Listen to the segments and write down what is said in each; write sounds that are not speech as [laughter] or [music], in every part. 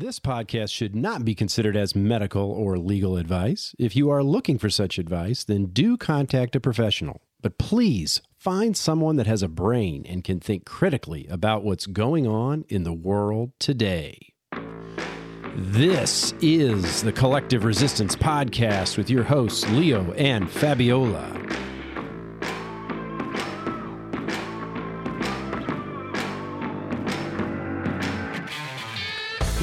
This podcast should not be considered as medical or legal advice. If you are looking for such advice, then do contact a professional. But please find someone that has a brain and can think critically about what's going on in the world today. This is the Collective Resistance Podcast with your hosts, Leo and Fabiola.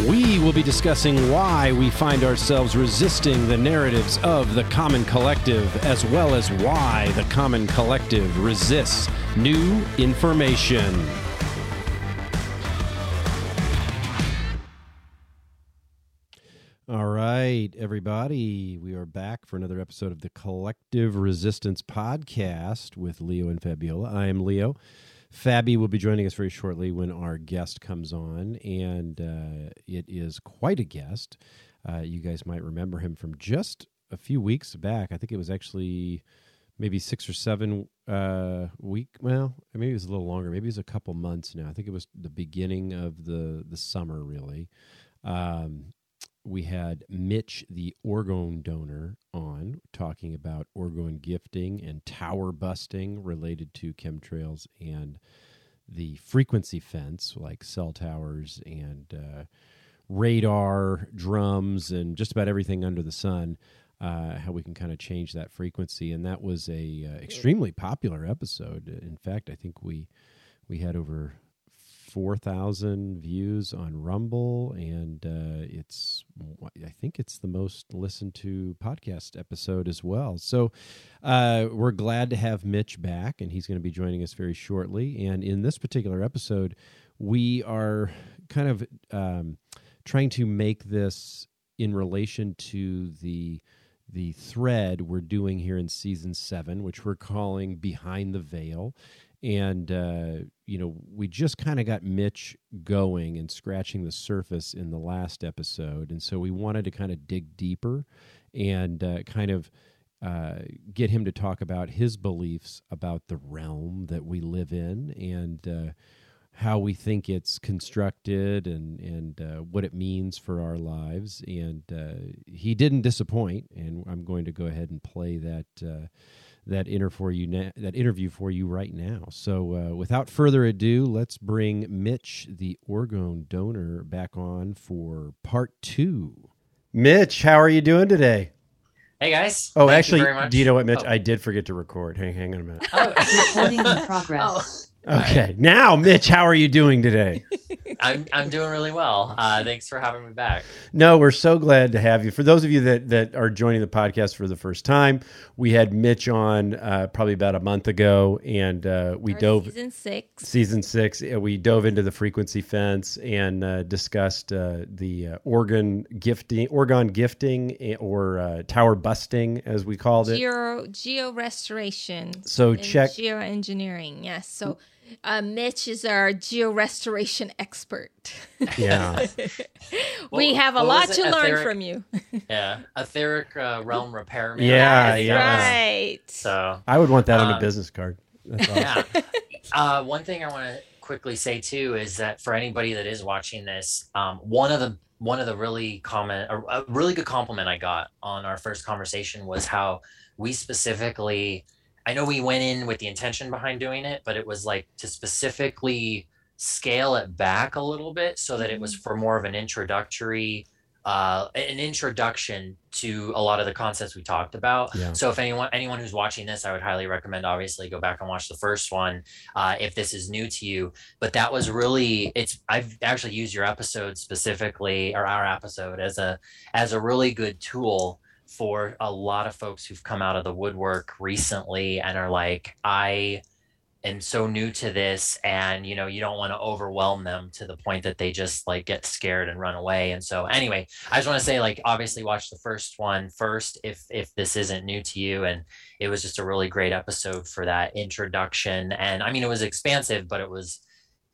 We will be discussing why we find ourselves resisting the narratives of the common collective, as well as why the common collective resists new information. All right, everybody, we are back for another episode of the Collective Resistance Podcast with Leo and Fabiola. I am Leo. Fabi will be joining us very shortly when our guest comes on, and uh, it is quite a guest. Uh, you guys might remember him from just a few weeks back. I think it was actually maybe six or seven uh, week. Well, maybe it was a little longer. Maybe it was a couple months now. I think it was the beginning of the the summer, really. Um, we had Mitch, the orgone donor, on talking about orgone gifting and tower busting related to chemtrails and the frequency fence, like cell towers and uh, radar, drums, and just about everything under the sun. Uh, how we can kind of change that frequency, and that was a uh, extremely popular episode. In fact, I think we we had over 4,000 views on Rumble, and uh, it's, I think it's the most listened to podcast episode as well. So uh, we're glad to have Mitch back, and he's going to be joining us very shortly. And in this particular episode, we are kind of um, trying to make this in relation to the the thread we're doing here in season seven, which we're calling Behind the Veil and uh, you know we just kind of got mitch going and scratching the surface in the last episode and so we wanted to kind of dig deeper and uh, kind of uh, get him to talk about his beliefs about the realm that we live in and uh, how we think it's constructed and and uh, what it means for our lives and uh, he didn't disappoint and i'm going to go ahead and play that that inter for you na- that interview for you right now. So, uh, without further ado, let's bring Mitch, the orgone donor, back on for part two. Mitch, how are you doing today? Hey guys. Oh, Thank actually, do you know what, Mitch? Oh. I did forget to record. Hang, hang on a minute. Oh. Recording in progress. [laughs] Okay, now, Mitch, how are you doing today? [laughs] I'm I'm doing really well. Uh, thanks for having me back. No, we're so glad to have you. For those of you that that are joining the podcast for the first time, we had Mitch on uh, probably about a month ago, and uh, we Our dove season six. Season six, we dove into the frequency fence and uh, discussed uh, the uh, organ gifting, orgone gifting, eh, or tower busting, as we called it. Geo geo restoration. So check geoengineering. Yes. So uh, Mitch is our geo restoration expert. [laughs] Yeah. [laughs] we have a lot to etheric, learn from you. [laughs] yeah. Etheric uh, realm repair. Yeah. Yeah. Right. So I would want that on a um, business card. Awesome. Yeah. Uh, one thing I want to quickly say too is that for anybody that is watching this, um, one of the one of the really comment a, a really good compliment I got on our first conversation was how we specifically I know we went in with the intention behind doing it, but it was like to specifically scale it back a little bit so that it was mm-hmm. for more of an introductory uh, an introduction to a lot of the concepts we talked about. Yeah. So if anyone anyone who's watching this, I would highly recommend obviously go back and watch the first one uh, if this is new to you. But that was really it's I've actually used your episode specifically or our episode as a as a really good tool for a lot of folks who've come out of the woodwork recently and are like, I am so new to this and you know you don't want to overwhelm them to the point that they just like get scared and run away. And so anyway i just want to say like obviously watch the first one first if if this isn't new to you. And it was just a really great episode for that introduction. And i mean it was expansive but it was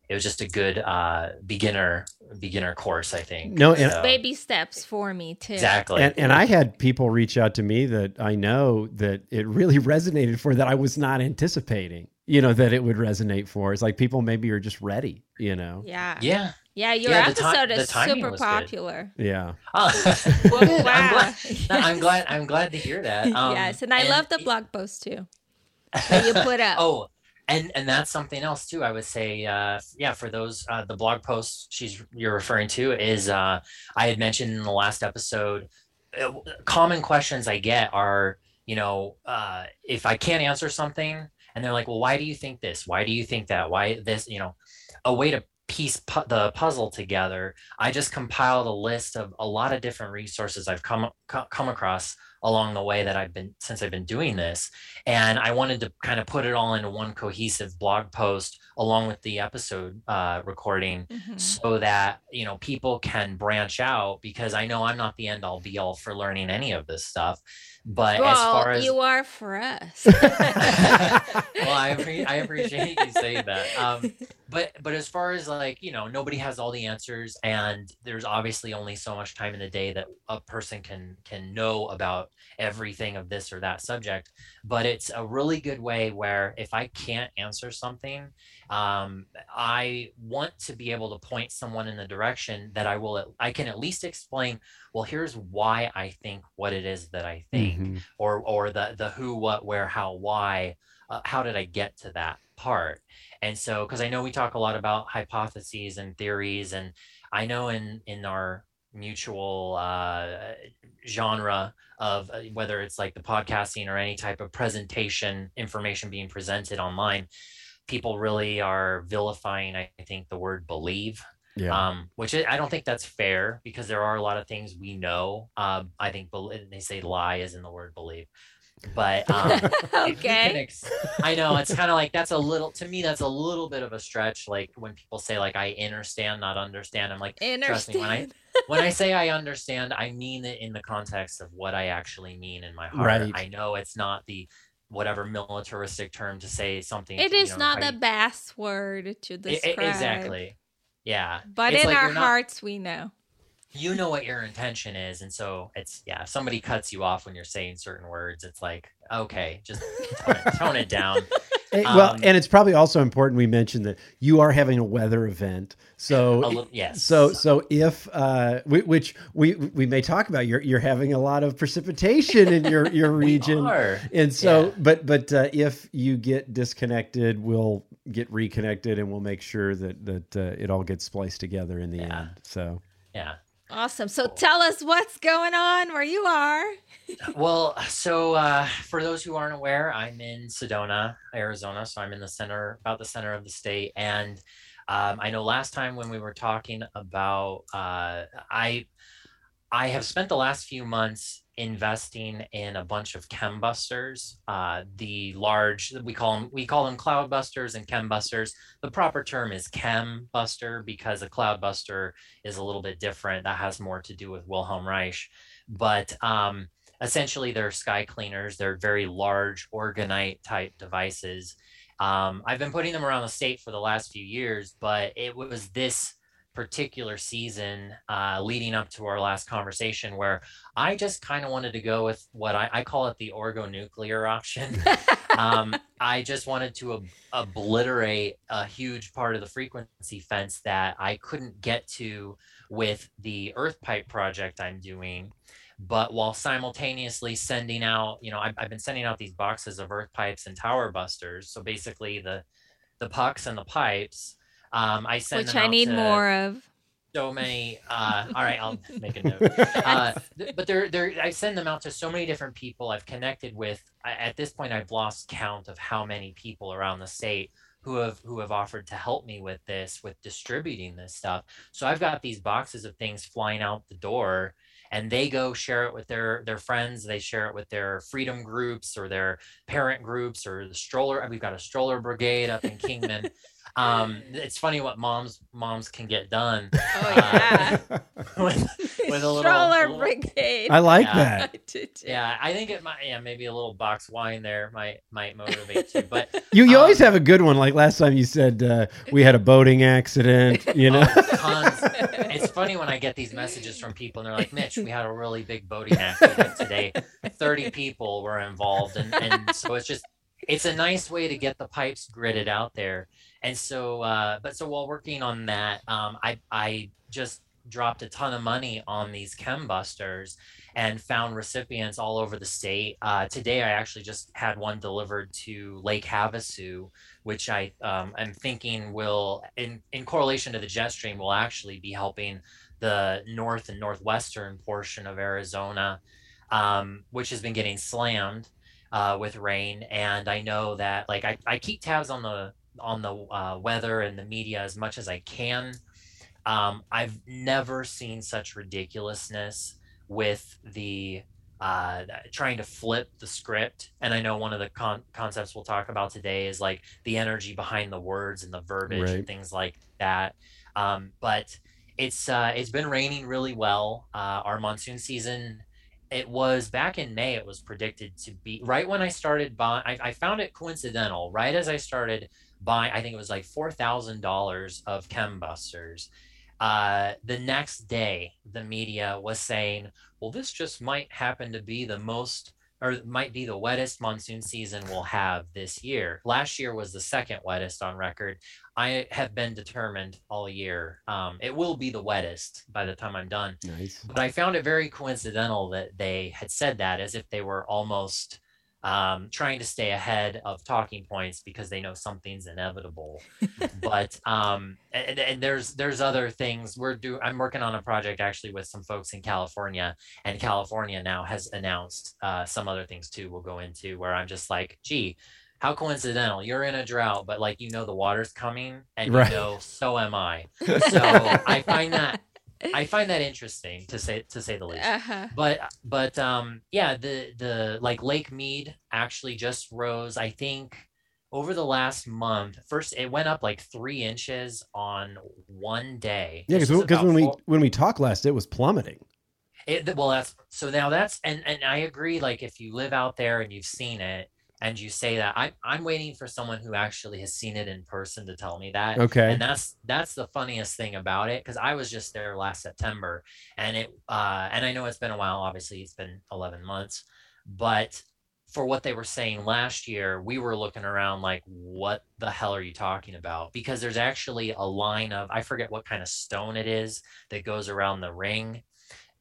it was just a good uh, beginner beginner course, I think. No, and, so. baby steps for me too. Exactly. And, and, I had people reach out to me that I know that it really [laughs] resonated for that I was not anticipating. You know that it would resonate for. It's like people maybe are just ready. You know. Yeah. Yeah. Yeah, your Yeah, episode the is timing super was good. popular. Yeah. Oh, Well, good. I'm wow. glad. Yes. I'm glad. I'm glad to hear that. [laughs] Um, yes, and I love the it- blog post too that you [laughs] put up. oh, and and that's something else too. I would say, uh, yeah, for those uh, the blog posts she's you're referring to is uh, I had mentioned in the last episode. uh, Common questions I get are, you know, uh, if I can't answer something, and they're like, well, why do you think this? Why do you think that? Why this? You know, a way to piece pu- the puzzle together. I just compiled a list of a lot of different resources I've come co- come across along the way that I've been since I've been doing this and I wanted to kind of put it all into one cohesive blog post along with the episode uh, recording Mhm. so that you know people can branch out because I know I'm not the end all be all for learning any of this stuff but well, as far as you are for us. [laughs] [laughs] well I, appre- I appreciate you saying that um, but but as far as like you know nobody has all the answers and there's obviously only so much time in the day that a person can can know about everything of this or that subject but it's a really good way where if i can't answer something um, i want to be able to point someone in the direction that i will i can at least explain well here's why i think what it is that i think Mhm. or or the the who what where how why uh, how did i get to that part and so because i know we talk a lot about hypotheses and theories and i know in in our mutual uh, genre of uh, whether it's like the podcasting or any type of presentation information being presented online people really are vilifying i think the word believe Yeah. um, which I I don't think that's fair because there are a lot of things we know. Um, I think bel- they say lie is in the word believe, but [laughs] um, if you can okay. ex- I know it's kind of like that's a little to me that's a little bit of a stretch. Like when people say like I understand, not understand. I'm like trust me when I Understand. When I say I understand, I mean it in the context of what I actually mean in my heart. Right. I know it's not the whatever militaristic term to say something. It you is know, not how the you- best word to I- I- describe. exactly. Yeah. But It's in like our you're not- hearts, we know. you know what your intention is and so it's yeah if somebody cuts you off when you're saying certain words it's like okay just tone it, tone it down [laughs] Eh, well, Um, and it's probably also important we mention that you are having a weather event. So little yes So, so if uh, we, which we we may talk about, you're you're having a lot of precipitation in your your [laughs] region, and so, Yeah. but but uh, if you get disconnected, we'll get reconnected, and we'll make sure that that uh, it all gets spliced together in the Yeah. end. So, yeah Awesome. So tell us what's going on where you are. [laughs] well so uh, for those who aren't aware i'm in sedona arizona so i'm in the center about the center of the state and um, i know last time when we were talking about uh, i i have spent the last few months investing in a bunch of chembusters uh, the large we call them we call them cloud busters and chembusters the proper term is chem buster because a cloud buster is a little bit different. That has more to do with wilhelm reich. But um, essentially they're sky cleaners. They're very large orgonite type devices. Um, i've been putting them around the state for the last few years but it was this particular season uh, leading up to our last conversation where i just kind of wanted to go with what I, I call it the orgonuclear option [laughs] um, I just wanted to ob- obliterate a huge part of the frequency fence that I couldn't get to with the Earth Pipe project I'm doing. But while simultaneously sending out, you know, I've, I've been sending out these boxes of Earth Pipes and Tower Busters. So basically, the the pucks and the pipes. Um, I send which them I out need to- more of. so many uh all right i'll [laughs] make a note. Uh th- but they're they're i send them out to so many different people i've connected with. I, at this point i've lost count of how many people around the state who have who have offered to help me with this with distributing this stuff. So i've got these boxes of things flying out the door and they go share it with their their friends. They share it with their freedom groups or their parent groups or the stroller. We've got a stroller brigade up in kingman [laughs] um it's funny what moms moms can get done Oh, Uh, yeah. [laughs] with, with a little, Stroller little- brigade. I like Yeah. that. I did too. yeah i think it might yeah maybe a little box wine there might might motivate you. but [laughs] You you always Um, have a good one. Like last time, you said uh, we had a boating accident. [laughs] You know, Oh, tons. it's funny when I get these messages from people and they're like, Mitch, we had a really big boating accident today. 30 people were involved. And, and so it's just, it's a nice way to get the pipes gridded out there. And so uh, but so while working on that um, i i just dropped a ton of money on these chem busters and found recipients all over the state. Uh, today i actually just had one delivered to lake havasu which i um, am thinking will in, in correlation to the jet stream will actually be helping the north and northwestern portion of arizona um, which has been getting slammed uh, with rain. And i know that like I, I keep tabs on the on the uh, weather and the media as much as I can. Um, I've never seen such ridiculousness with the uh, trying to flip the script. And I know one of the con- concepts we'll talk about today is like the energy behind the words and the verbiage right. and things like that. Um, but it's uh, it's been raining really well. Uh, our monsoon season it was back in May. It was predicted to be right when I started buying. I, I found it coincidental. Right as I started buying, I think it was like four thousand dollars of chembusters. Uh, the next day, the media was saying, "Well, this just might happen to be the most." Or might be the wettest monsoon season we'll have this year. Last year was the second wettest on record. I have been determined all year. Um, it will be the wettest by the time I'm done. Nice. But I found it very coincidental that they had said that as if they were almost um, trying to stay ahead of talking points because they know something's inevitable. but [laughs] um, and, and there's there's other things we're do. I'm working on a project actually with some folks in California, and California now has announced uh, some other things too. We'll go into where I'm just like, gee. How coincidental! You're in a drought, but like you know the water's coming, and right. you know so am I. [laughs] So I find that I find that interesting to say to say the least. Uh-huh. But but um yeah, the the like Lake Mead actually just rose. I think over the last month. First, it went up like three inches on one day. Yeah, because because when four... we when we talked last, it was plummeting. It, well, that's so now that's and and I agree. Like if you live out there and you've seen it, and you say that I, i'm waiting for someone who actually has seen it in person to tell me that. Okay. And that's that's the funniest thing about it because i was just there last september and it uh and i know it's been a while obviously it's been 11 months but for what they were saying last year we were looking around like what the hell are you talking about? Because there's actually a line of i forget what kind of stone it is that goes around the ring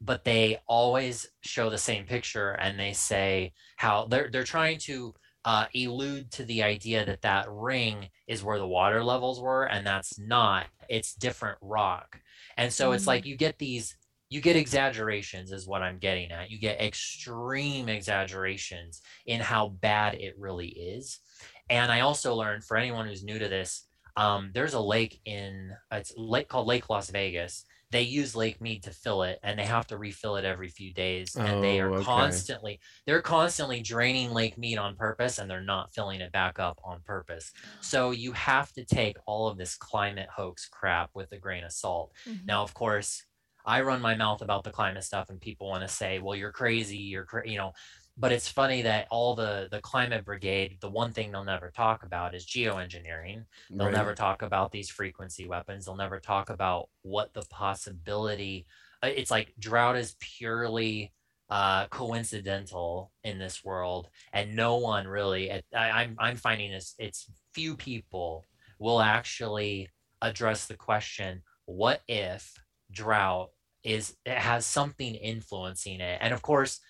but they always show the same picture and they say how they're they're trying to uh, elude to the idea that that ring is where the water levels were, and that's not. It's different rock, and so mm-hmm. it's like mm. you get these. You get exaggerations, is what I'm getting at. You get extreme exaggerations in how bad it really is. And I also learned for anyone who's new to this, um, there's a lake in it's lake called Lake Las Vegas they use Lake Mead to fill it and they have to refill it every few days. And oh, they are okay. constantly they're constantly draining Lake Mead on purpose and they're not filling it back up on purpose. So you have to take all of this climate hoax crap with a grain of salt. Mm-hmm. Now, of course, I run my mouth about the climate stuff and people want to say, well, you're crazy, you're cra-, you know, but it's funny that all the the climate brigade the one thing they'll never talk about is geoengineering. They'll right. never talk about these frequency weapons. They'll never talk about what the possibility uh, it's like drought is purely uh, coincidental in this world and no one really I, I'm, I'm finding this it's few people will actually address the question what if drought is it has something influencing it? And of course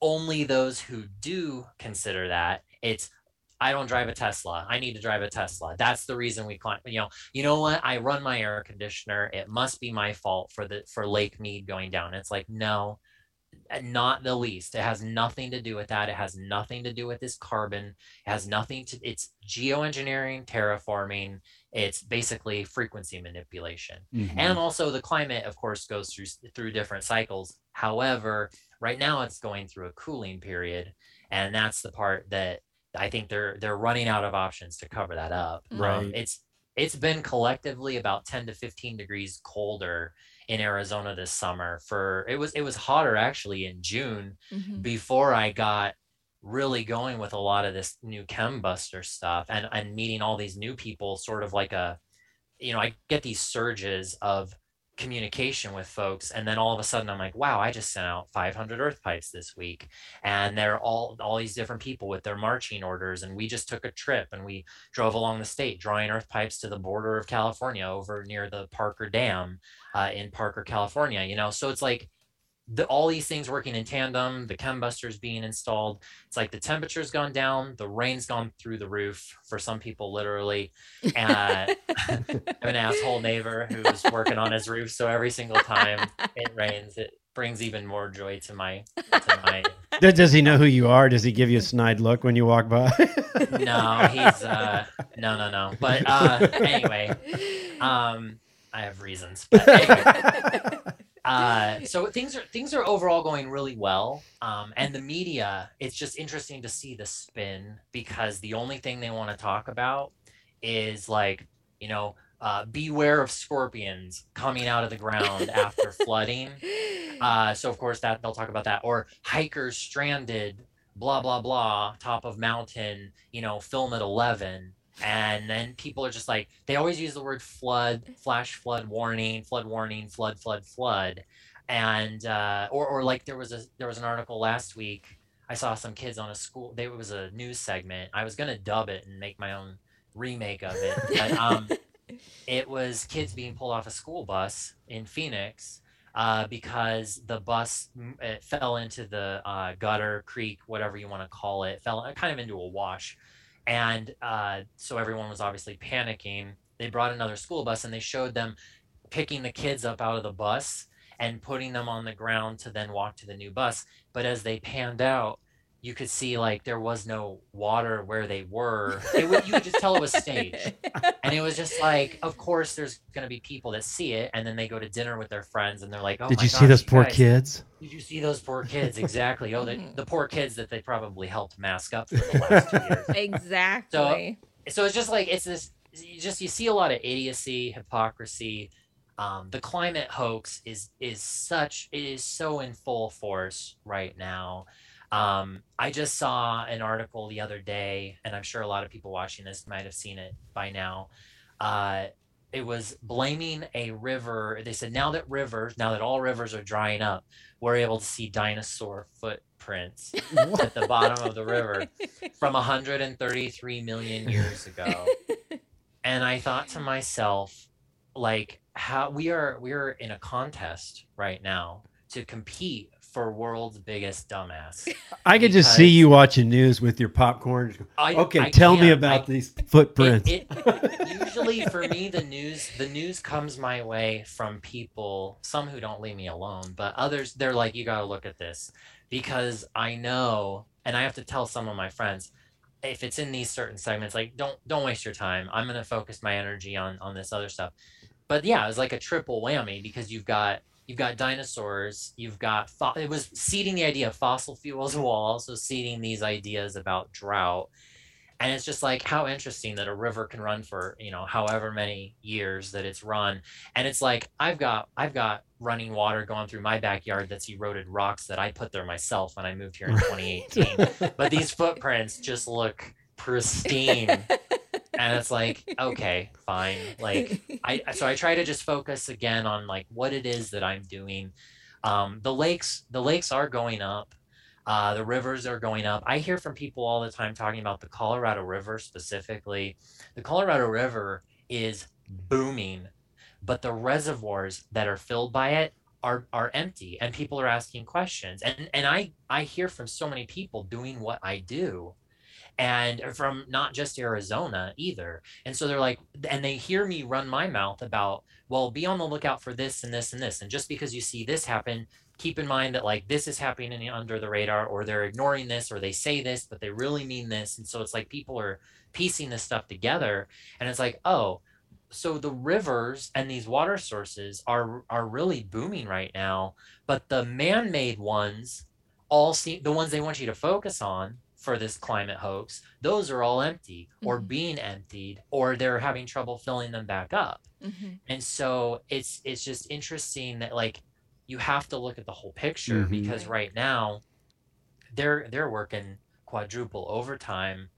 only those who do consider that it's I don't drive a Tesla. I need to drive a Tesla. That's the reason we climb. You know, you know what? I run my air conditioner. It must be my fault for the for Lake Mead going down. It's like no, not the least. It has nothing to do with that. It has nothing to do with this carbon. It has nothing to. It's geoengineering, terraforming. It's basically frequency manipulation, mm-hmm. and also the climate, of course, goes through through different cycles. However, Right now, it's going through a cooling period, and that's the part that I think they're they're running out of options to cover that up. Um, right. Um, it's it's been collectively about 10 to 15 degrees colder in Arizona this summer. For it was it was hotter actually in June mm-hmm. before I got really going with a lot of this new chembuster stuff and and meeting all these new people sort of like a you know I get these surges of communication with folks and then all of a sudden i'm like wow i just sent out 500 earth pipes this week. And they're all all these different people with their marching orders and we just took a trip and we drove along the state drawing earth pipes to the border of california over near the parker dam uh, in parker california you know? So it's like the, all these things working in tandem, the chembusters being installed. It's like the temperature's gone down, the rain's gone through the roof for some people, literally. And [laughs] I have an asshole neighbor who's working on his roof, so every single time it [laughs] rains, it brings even more joy to my. To my... [laughs] Does he know who you are? Does he give you a snide look when you walk by? no, he's uh, no, no, no. But uh, anyway, um, I have reasons. But anyway uh, [laughs] so things are things are overall going really well. Um, and the media, it's just interesting to see the spin because the only thing they want to talk about is like, you know, uh, beware of scorpions coming out of the ground after [laughs] flooding. [laughs] Uh, so of course that they'll talk about that, or hikers stranded, blah blah blah, top of mountain, you know, film at eleven and then people are just like they always use the word flood flash flood warning flood warning flood flood flood. And uh, or, or like there was a there was an article last week i saw some kids on a school there was a news segment. I was going to dub it and make my own remake of it but [laughs] um, it was kids being pulled off a school bus in phoenix uh, because the bus it fell into the uh, gutter creek whatever you want to call it fell kind of into a wash and uh, so everyone was obviously panicking. They brought another school bus and they showed them picking the kids up out of the bus and putting them on the ground to then walk to the new bus. But as they panned out, you could see like there was no water where they were. [laughs] It would, you could just tell it was staged. [laughs] And it was just like, of course, there's going to be people that see it, and then they go to dinner with their friends, and they're like, "Oh, did you gosh, see those you poor guys, kids? Did you see those poor kids? Exactly. Oh, the, the poor kids that they probably helped mask up for the last two years. [laughs] Exactly. So, so it's just like it's this. You just you see a lot of idiocy, hypocrisy. Um, the climate hoax is is such it is so in full force right now. Um, I just saw an article the other day, and I'm sure a lot of people watching this might have seen it by now. Uh, it was blaming a river. They said now that rivers, now that all rivers are drying up, we're able to see dinosaur footprints at the bottom of the river [laughs] from 133 million years ago. [laughs] And I thought to myself, like, how we are we are in a contest right now to compete for world's biggest dumbass. I could just see you watching news with your popcorn. I, Okay, I tell me about I- these footprints. It, it, [laughs] usually for me, the news the news comes my way from people, some who don't leave me alone, but others they're like, you got to look at this because I know, and I have to tell some of my friends if it's in these certain segments, like don't don't waste your time. I'm gonna focus my energy on on this other stuff. But yeah, it was like a triple whammy because you've got you've got dinosaurs, you've got fo- it was seeding the idea of fossil fuels [laughs] while also seeding these ideas about drought. And it's just like how interesting that a river can run for you know however many years that it's run. And it's like i've got i've got running water going through my backyard that's eroded rocks that i put there myself when i moved here in 2018 but these [laughs] footprints just look pristine [laughs] and it's like okay fine like I so I try to just focus again on like what it is that I'm doing. Um, the lakes, the lakes are going up. Uh, the rivers are going up. I hear from people all the time talking about the Colorado River specifically. The Colorado River is booming, but the reservoirs that are filled by it are are empty, and people are asking questions. And and I I hear from so many people doing what I do, and from not just Arizona either. And so they're like, and they hear me run my mouth about, well, be on the lookout for this and this and this. And just because you see this happen, keep in mind that like this is happening under the radar, or they're ignoring this, or they say this, but they really mean this. And so it's like people are piecing this stuff together. And it's like, oh, so the rivers and these water sources are are really booming right now, but the man-made ones all seem the ones they want you to focus on for this climate hoax, those are all empty or Mhm. being emptied or they're having trouble filling them back up. Mhm. And so it's it's just interesting that like you have to look at the whole picture Mhm. because right now they're they're working quadruple overtime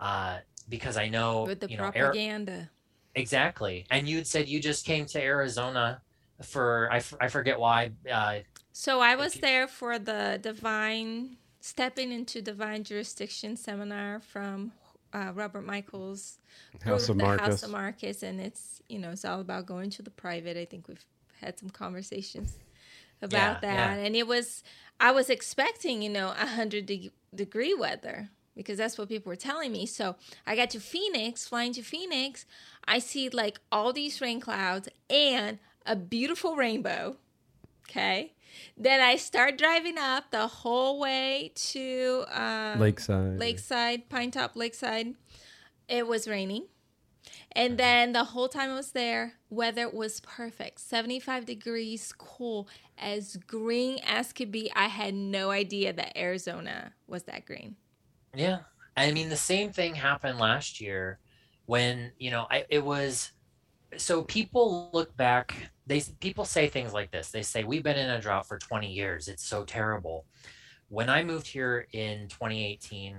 uh because I know With the you know Ari- propaganda. Exactly. And you had said you just came to Arizona for I, f- I forget why. Uh, so I was there for the divine stepping into divine jurisdiction seminar from uh, Robert Michaels House of Marcus. House of Marcus, and it's you know it's all about going to the private. I think we've had some conversations about Yeah, that, yeah. and it was I was expecting you know a hundred de- degree weather because that's what people were telling me. So I got to Phoenix, flying to Phoenix, I see like all these rain clouds and a beautiful rainbow. Okay. Then I start driving up the whole way to um, Lakeside. Lakeside, Pine Top Lakeside. It was raining. And then the whole time I was there, weather was perfect 75 degrees, cool, as green as could be. I had no idea that Arizona was that green. Yeah. I mean, the same thing happened last year when, you know, I, it was so people look back, they people say things like this. They say, We've been in a drought for 20 years. It's so terrible. When I moved here in 2018,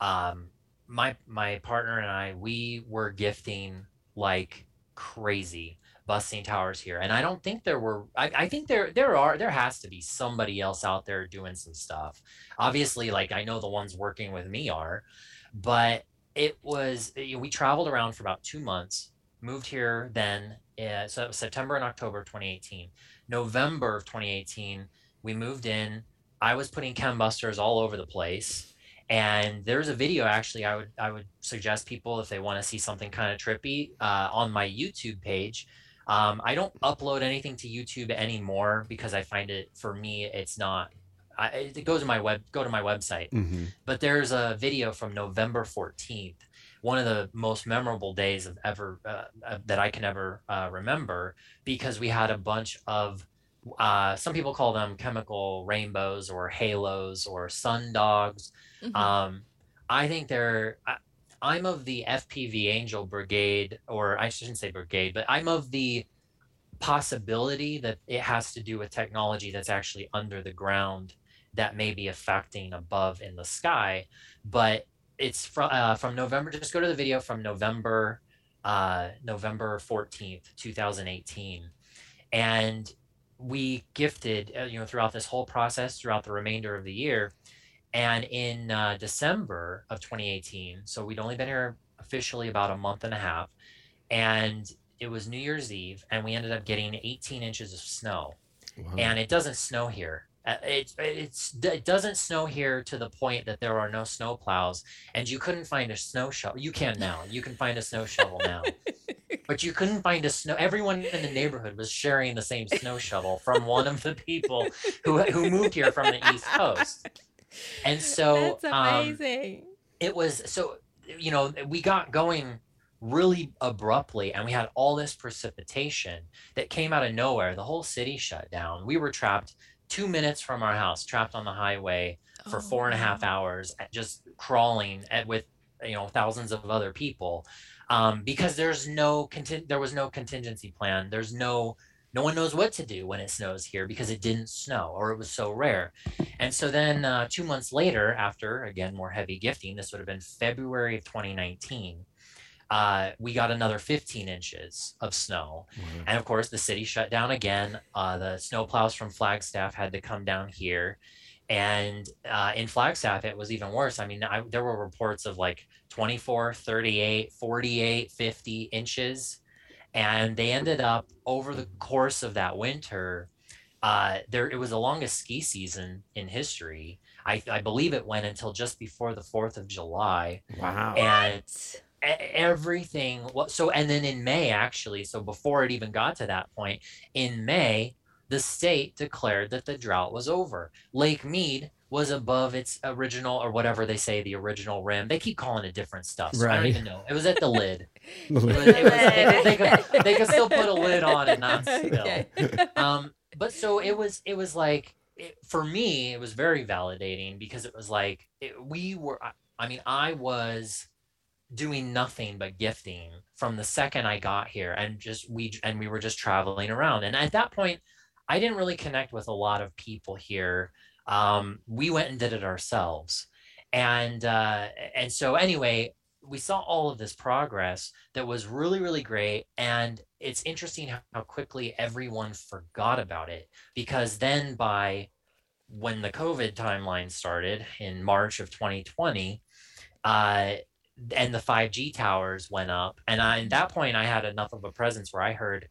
um, my my partner and I, we were gifting like crazy busting towers here. And I don't think there were I, I think there there are there has to be somebody else out there doing some stuff obviously like i know the ones working with me are but it was we traveled around for about two months moved here then uh, so it was september and october of 2018 november of 2018 we moved in. I was putting chem busters all over the place. And there's a video actually i would i would suggest people if they want to see something kind of trippy uh, on my youtube page. Um, i don't upload anything to youtube anymore because i find it for me it's not I, it goes to my web go to my website. Hmm but there's a video from november 14th one of the most memorable days of ever uh, uh, that i can ever uh, remember because we had a bunch of uh, some people call them chemical rainbows or halos or sun dogs Mhm. um, I think they're. I, I'm of the FPV Angel Brigade, or I shouldn't say brigade, but I'm of the possibility that it has to do with technology that's actually under the ground that may be affecting above in the sky. But it's from uh, from November. Just go to the video from November, uh, November 14th, 2018, and we gifted uh, you know throughout this whole process throughout the remainder of the year and in uh, December of 2018, so we'd only been here officially about a month and a half, and it was New Year's Eve, and we ended up getting 18 inches of snow. Wow. And it doesn't snow here. Uh, It, it's, it doesn't snow here to the point that there are no snow plows, and you couldn't find a snow shovel. You can now. You can find a snow shovel now. [laughs] But you couldn't find a snow. Everyone in the neighborhood was sharing the same snow shovel from one of the people who who moved here from the East Coast. And [laughs] so That's um, amazing. it was so you know we got going really abruptly and we had all this precipitation that came out of nowhere the whole city shut down we were trapped two minutes from our house trapped on the highway for Oh, four and a half wow. hours just crawling at, with you know thousands of other people um, because there's no contin- there was no contingency plan there's no no one knows what to do when it snows here because it didn't snow or it was so rare and so then uh, two months later after again more heavy gifting this would have been february of 2019 uh, we got another 15 inches of snow Wow. and of course, the city shut down again. Uh, the snowplows from Flagstaff had to come down here. And uh, in Flagstaff, it was even worse. I mean, I, there were reports of like 24, 38, 48, 50 inches. And they ended up over the course of that winter. Uh, there, it was the longest ski season in history. I, I believe it went until just before the 4th of July Wow. and e- everything what so and then in may actually so before it even got to that point in may the state declared that the drought was over. Lake mead was above its original or whatever they say the original rim. They keep calling it different stuff so i don't even know. It was at the lid. The [laughs] it was, it was, they, could, they, could, they could still put a lid on and not [laughs] spill. Okay. um but so it was it was like it, for me it was very validating because it was like it, we were I, I mean i was doing nothing but gifting from the second i got here and just we and we were just traveling around. And at that point i didn't really connect with a lot of people here. Um we went and did it ourselves. And uh and so anyway we saw all of this progress that was really really great. And it's interesting how, quickly everyone forgot about it because then by when the covid timeline started in march of 2020 uh, and the 5g towers went up. And I, at that point i had enough of a presence where i heard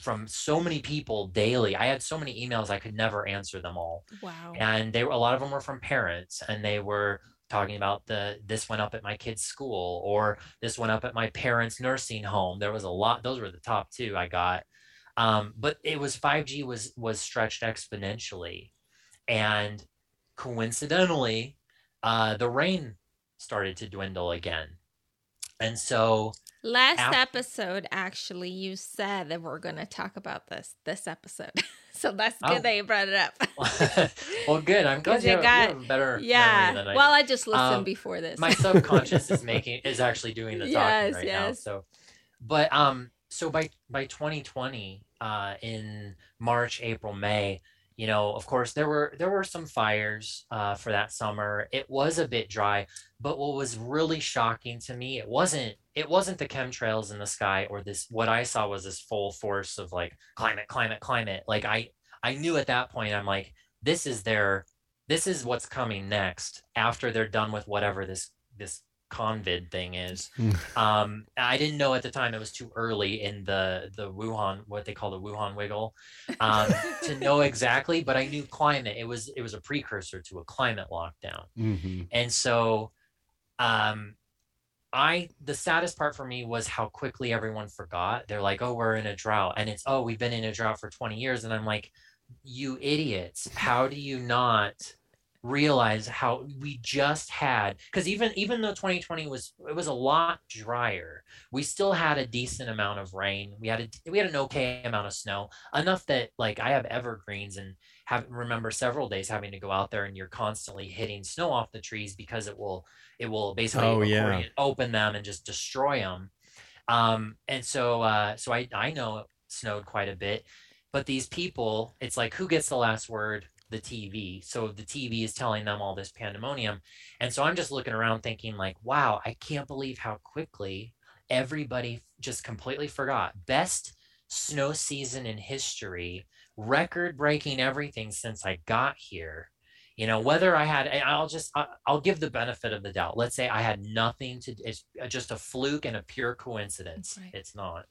from so many people daily. I had so many emails i could never answer them all. Wow. and they were a lot of them were from parents and they were talking about the this went up at my kid's school or this went up at my parents nursing home. There was a lot those were the top two i got. Um, but it was 5g was was stretched exponentially. And coincidentally uh, the rain started to dwindle again and so Last Af- episode, actually, you said that we're going to talk about this this episode. [laughs] so that's Oh. good that you brought it up. [laughs] well good i'm glad you, have, got- you have a better yeah. I Well, I just listened Um, before this. my subconscious is making is actually doing the [laughs] talking Yes, right now so but um so by by 2020 uh in march april may you know of course there were there were some fires uh for that summer. It was a bit dry but what was really shocking to me it wasn't it wasn't the chemtrails in the sky or this what i saw was this full force of like climate climate climate. Like i i knew at that point i'm like this is their this is what's coming next after they're done with whatever this this convid thing is [laughs] um i didn't know at the time it was too early in the the wuhan what they call the wuhan wiggle um [laughs] to know exactly but i knew climate it was it was a precursor to a climate lockdown hmm and so um I the saddest part for me was how quickly everyone forgot. They're like, "Oh, we're in a drought." And it's, "Oh, we've been in a drought for 20 years." And I'm like, "You idiots. How do you not realize how we just had cuz even even though 2020 was it was a lot drier, we still had a decent amount of rain. We had a we had an okay amount of snow, enough that like I have evergreens and have remember several days having to go out there and you're constantly hitting snow off the trees because it will it will basically Oh, yeah. open them and just destroy them um and so uh so i i know it snowed quite a bit but these people it's like who gets the last word the tv so the tv is telling them all this pandemonium. And so i'm just looking around thinking like wow i can't believe how quickly everybody just completely forgot. Best snow season in history record breaking everything since i got here. You know whether i had i'll just i'll give the benefit of the doubt. Let's say i had nothing to it's just a fluke and a pure coincidence. Right. it's not.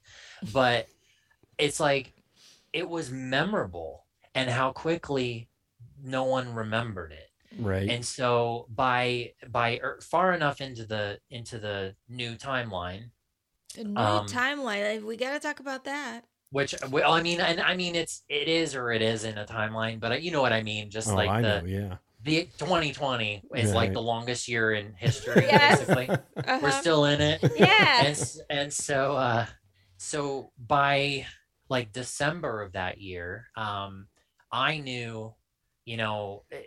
But it's like it was memorable and how quickly no one remembered it Right. and so by by er, far enough into the into the new timeline the new um, timeline. We got to talk about that. which well i mean and i mean it's it is or it isn't a timeline but uh, you know what i mean just oh, like I the know. Yeah. the 2020 is like the longest year in [laughs] history Yes. basically Uh-huh. we're still in it yeah. and and so uh so by like december of that year um i knew you know eh,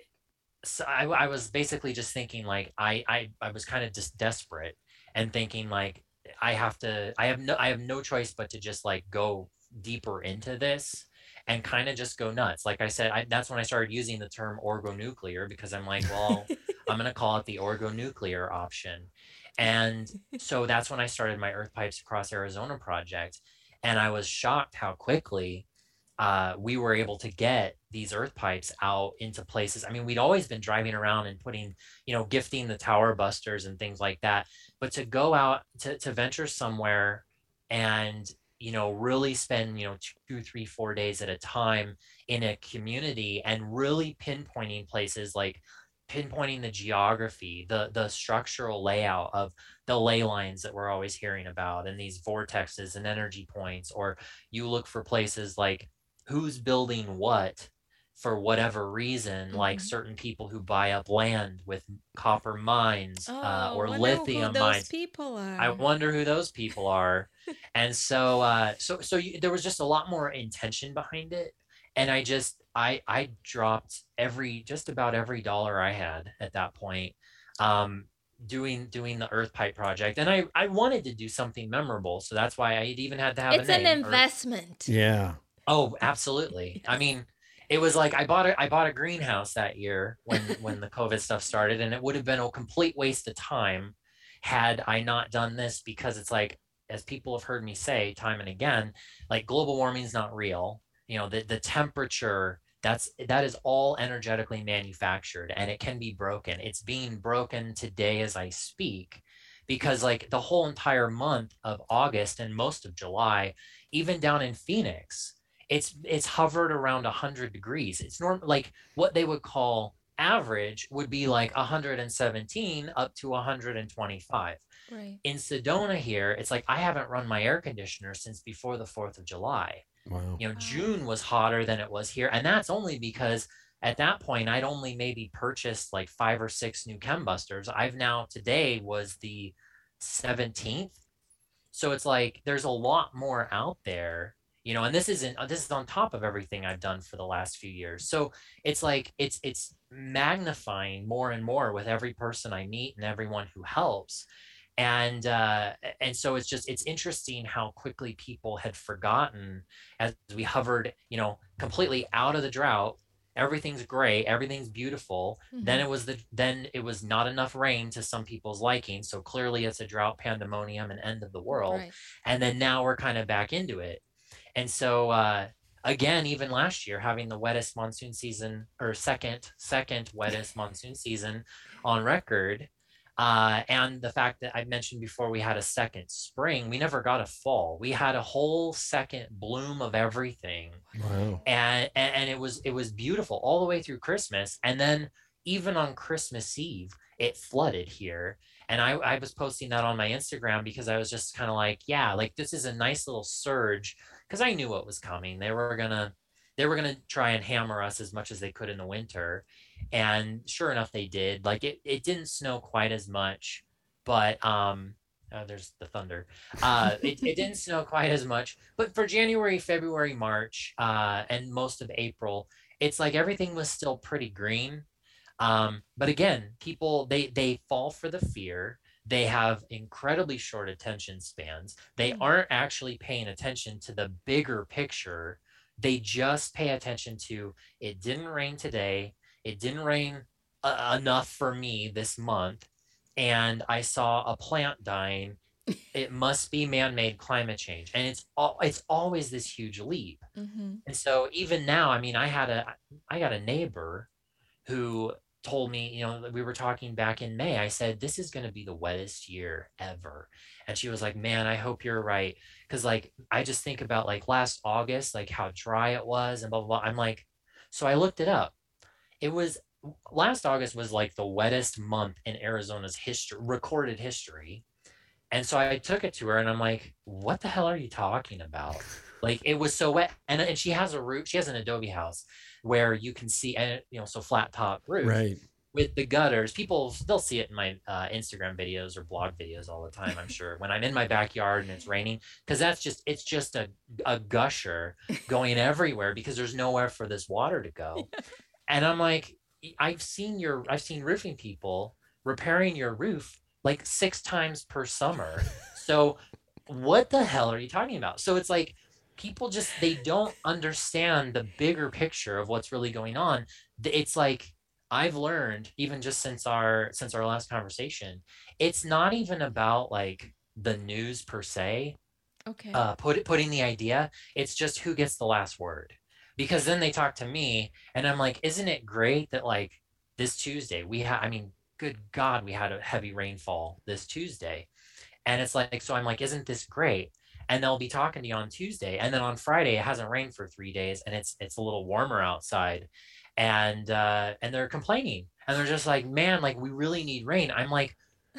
so I, I was basically just thinking like i i, I was kind of just desperate and thinking like i have to i have no i have no choice but to just like go deeper into this and kind of just go nuts like i said I, that's when i started using the term orgonuclear because i'm like well [laughs] i'm going to call it the orgonuclear option and so that's when I started my Earth Pipes Across Arizona project. And I was shocked how quickly uh, we were able to get these earth pipes out into places. I mean, we'd always been driving around and putting, you know, gifting the tower busters and things like that. But to go out to, to venture somewhere and, you know, really spend, you know, two, three, four days at a time in a community and really pinpointing places like pinpointing the geography, the the structural layout of the ley lines that we're always hearing about and these vortexes and energy points, or you look for places like who's building what for whatever reason, like Mhm. certain people who buy up land with copper mines uh, Oh, or wonder lithium who those mines. people are. I wonder who those people are. [laughs] and so, uh, so, so you, there was just a lot more intention behind it. And I just, I, I dropped every, just about every dollar I had at that point, um, doing, doing the Earth Pipe project. And I, I wanted to do something memorable. So that's why I even had to have it's a an name. Earth- investment. Yeah. Oh, absolutely. I mean, it was like I bought a I bought a greenhouse that year when when the COVID stuff started, and it would have been a complete waste of time had I not done this because it's like as people have heard me say time and again, like global warming is not real. You know, the, the temperature that's that is all energetically manufactured and it can be broken. It's being broken today as I speak because like the whole entire month of August and most of July, even down in Phoenix, it's it's hovered around 100 degrees. It's normal like what they would call average would be like 117 up to 125. Right. In Sedona here, it's like I haven't run my air conditioner since before the 4th of July. Wow. You know, June was hotter than it was here. And that's only because at that point I'd only maybe purchased like five or six new chembusters. I've now today was the 17th. So it's like there's a lot more out there you know and this isn't this is on top of everything i've done for the last few years. So it's like it's it's magnifying more and more with every person i meet and everyone who helps. And uh, and so it's just it's interesting how quickly people had forgotten as we hovered you know completely out of the drought. Everything's great everything's beautiful. Mm-hmm. then it was the then it was not enough rain to some people's liking. So clearly it's a drought pandemonium and end of the world. Right. and then now we're kind of back into it and so uh, again, even last year, having the wettest monsoon season or second second wettest [laughs] monsoon season on record, uh, and the fact that I mentioned before we had a second spring, we never got a fall. We had a whole second bloom of everything, wow. and, and and it was it was beautiful all the way through Christmas, and then even on Christmas Eve, it flooded here. And I, I was posting that on my Instagram because I was just kind of like, yeah, like this is a nice little surge because I knew what was coming. They were gonna they were gonna try and hammer us as much as they could in the winter, and sure enough, they did. Like it it didn't snow quite as much, but um. Uh, there's the thunder. Uh, [laughs] it, it didn't snow quite as much, but for January, February, March, uh, and most of April, it's like everything was still pretty green. Um, but again, people they they fall for the fear they have incredibly short attention spans. They mm. aren't actually paying attention to the bigger picture. They just pay attention to it didn't rain today. It didn't rain uh, enough for me this month. And I saw a plant dying. [laughs] it must be man-made climate change and it's all it's always this huge leap mm-hmm. and so even now i mean i had a i got a neighbor who told me, you know, we were talking back in May. I said, This is going to be the wettest year ever. And she was like, Man, I hope you're right. Cause like, I just think about like last August, like how dry it was and blah, blah, blah. I'm like, So I looked it up. It was last August was like the wettest month in Arizona's history, recorded history. And so I took it to her and I'm like, What the hell are you talking about? Like, it was so wet. And, and she has a roof, she has an adobe house where you can see and you know so flat top roof right. with the gutters. People they'll see it in my uh, instagram videos or blog videos all the time i'm sure when i'm in my backyard and it's raining because that's just it's just a, a gusher going everywhere because there's nowhere for this water to go. [laughs] And i'm like i've seen your i've seen roofing people repairing your roof like six times per summer. [laughs] So what the hell are you talking about? So it's like people just they don't understand the bigger picture of what's really going on. It's like i've learned even just since our since our last conversation it's not even about like the news per se okay. uh put putting the idea. It's just who gets the last word. Because then they talk to me and i'm like isn't it great that like this tuesday we had i mean good god we had a heavy rainfall this tuesday. And it's like so i'm like isn't this great and they'll be talking to you on Tuesday, and then on Friday it hasn't rained for three days, and it's it's a little warmer outside, and uh, and they're complaining, and they're just like, man, like we really need rain. I'm like,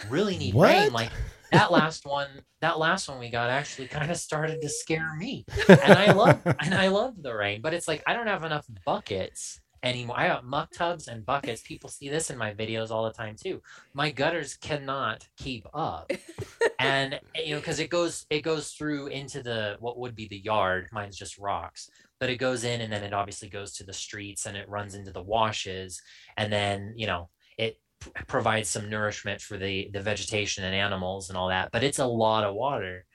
really need what? rain, like that last one that last one we got actually kind of started to scare me [laughs] and i love and i love the rain but it's like i don't have enough buckets anymore. I got muck tubs and buckets. People see this in my videos all the time too. My gutters cannot keep up, [laughs] and you know because it goes it goes through into the what would be the yard. Mine's just rocks, but it goes in and then it obviously goes to the streets and it runs into the washes, and then you know it p- provides some nourishment for the the vegetation and animals and all that. But it's a lot of water,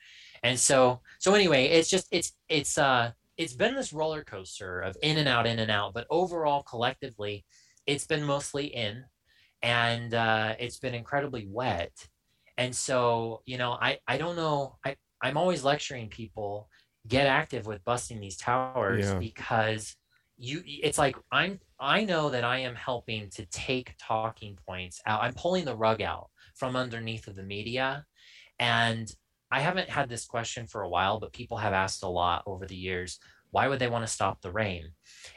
and so so anyway, it's just it's it's uh it's been this roller coaster of in and out, in and out. But overall, collectively, it's been mostly in, and uh, it's been incredibly wet. And so, you know, I I don't know. I I'm always lecturing people get active with busting these towers Yeah. because you it's like I'm I know that I am helping to take talking points out. I'm pulling the rug out from underneath of the media and I haven't had this question for a while, but people have asked a lot over the years. Why would they want to stop the rain?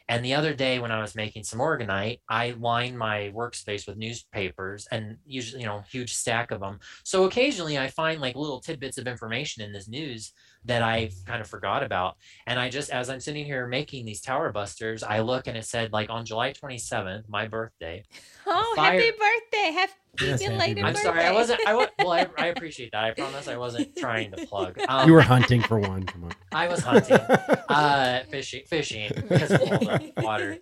And the other day when I was making some orgonite, I lined my workspace with newspapers and usually, you know, huge stack of them. So occasionally I find like little tidbits of information in this news that I kind of forgot about. And I just, as I'm sitting here making these tower busters, I look and it said like on July 27th, my birthday. [laughs] Oh, fire- happy birthday! Happy Yes, happy belated I'm sorry, I wasn't, I was, [laughs] well, I, I appreciate that. I promise I wasn't trying to plug. Um, you were hunting for one. Come on. I was hunting, [laughs] uh, fishing, fishing because of all the water.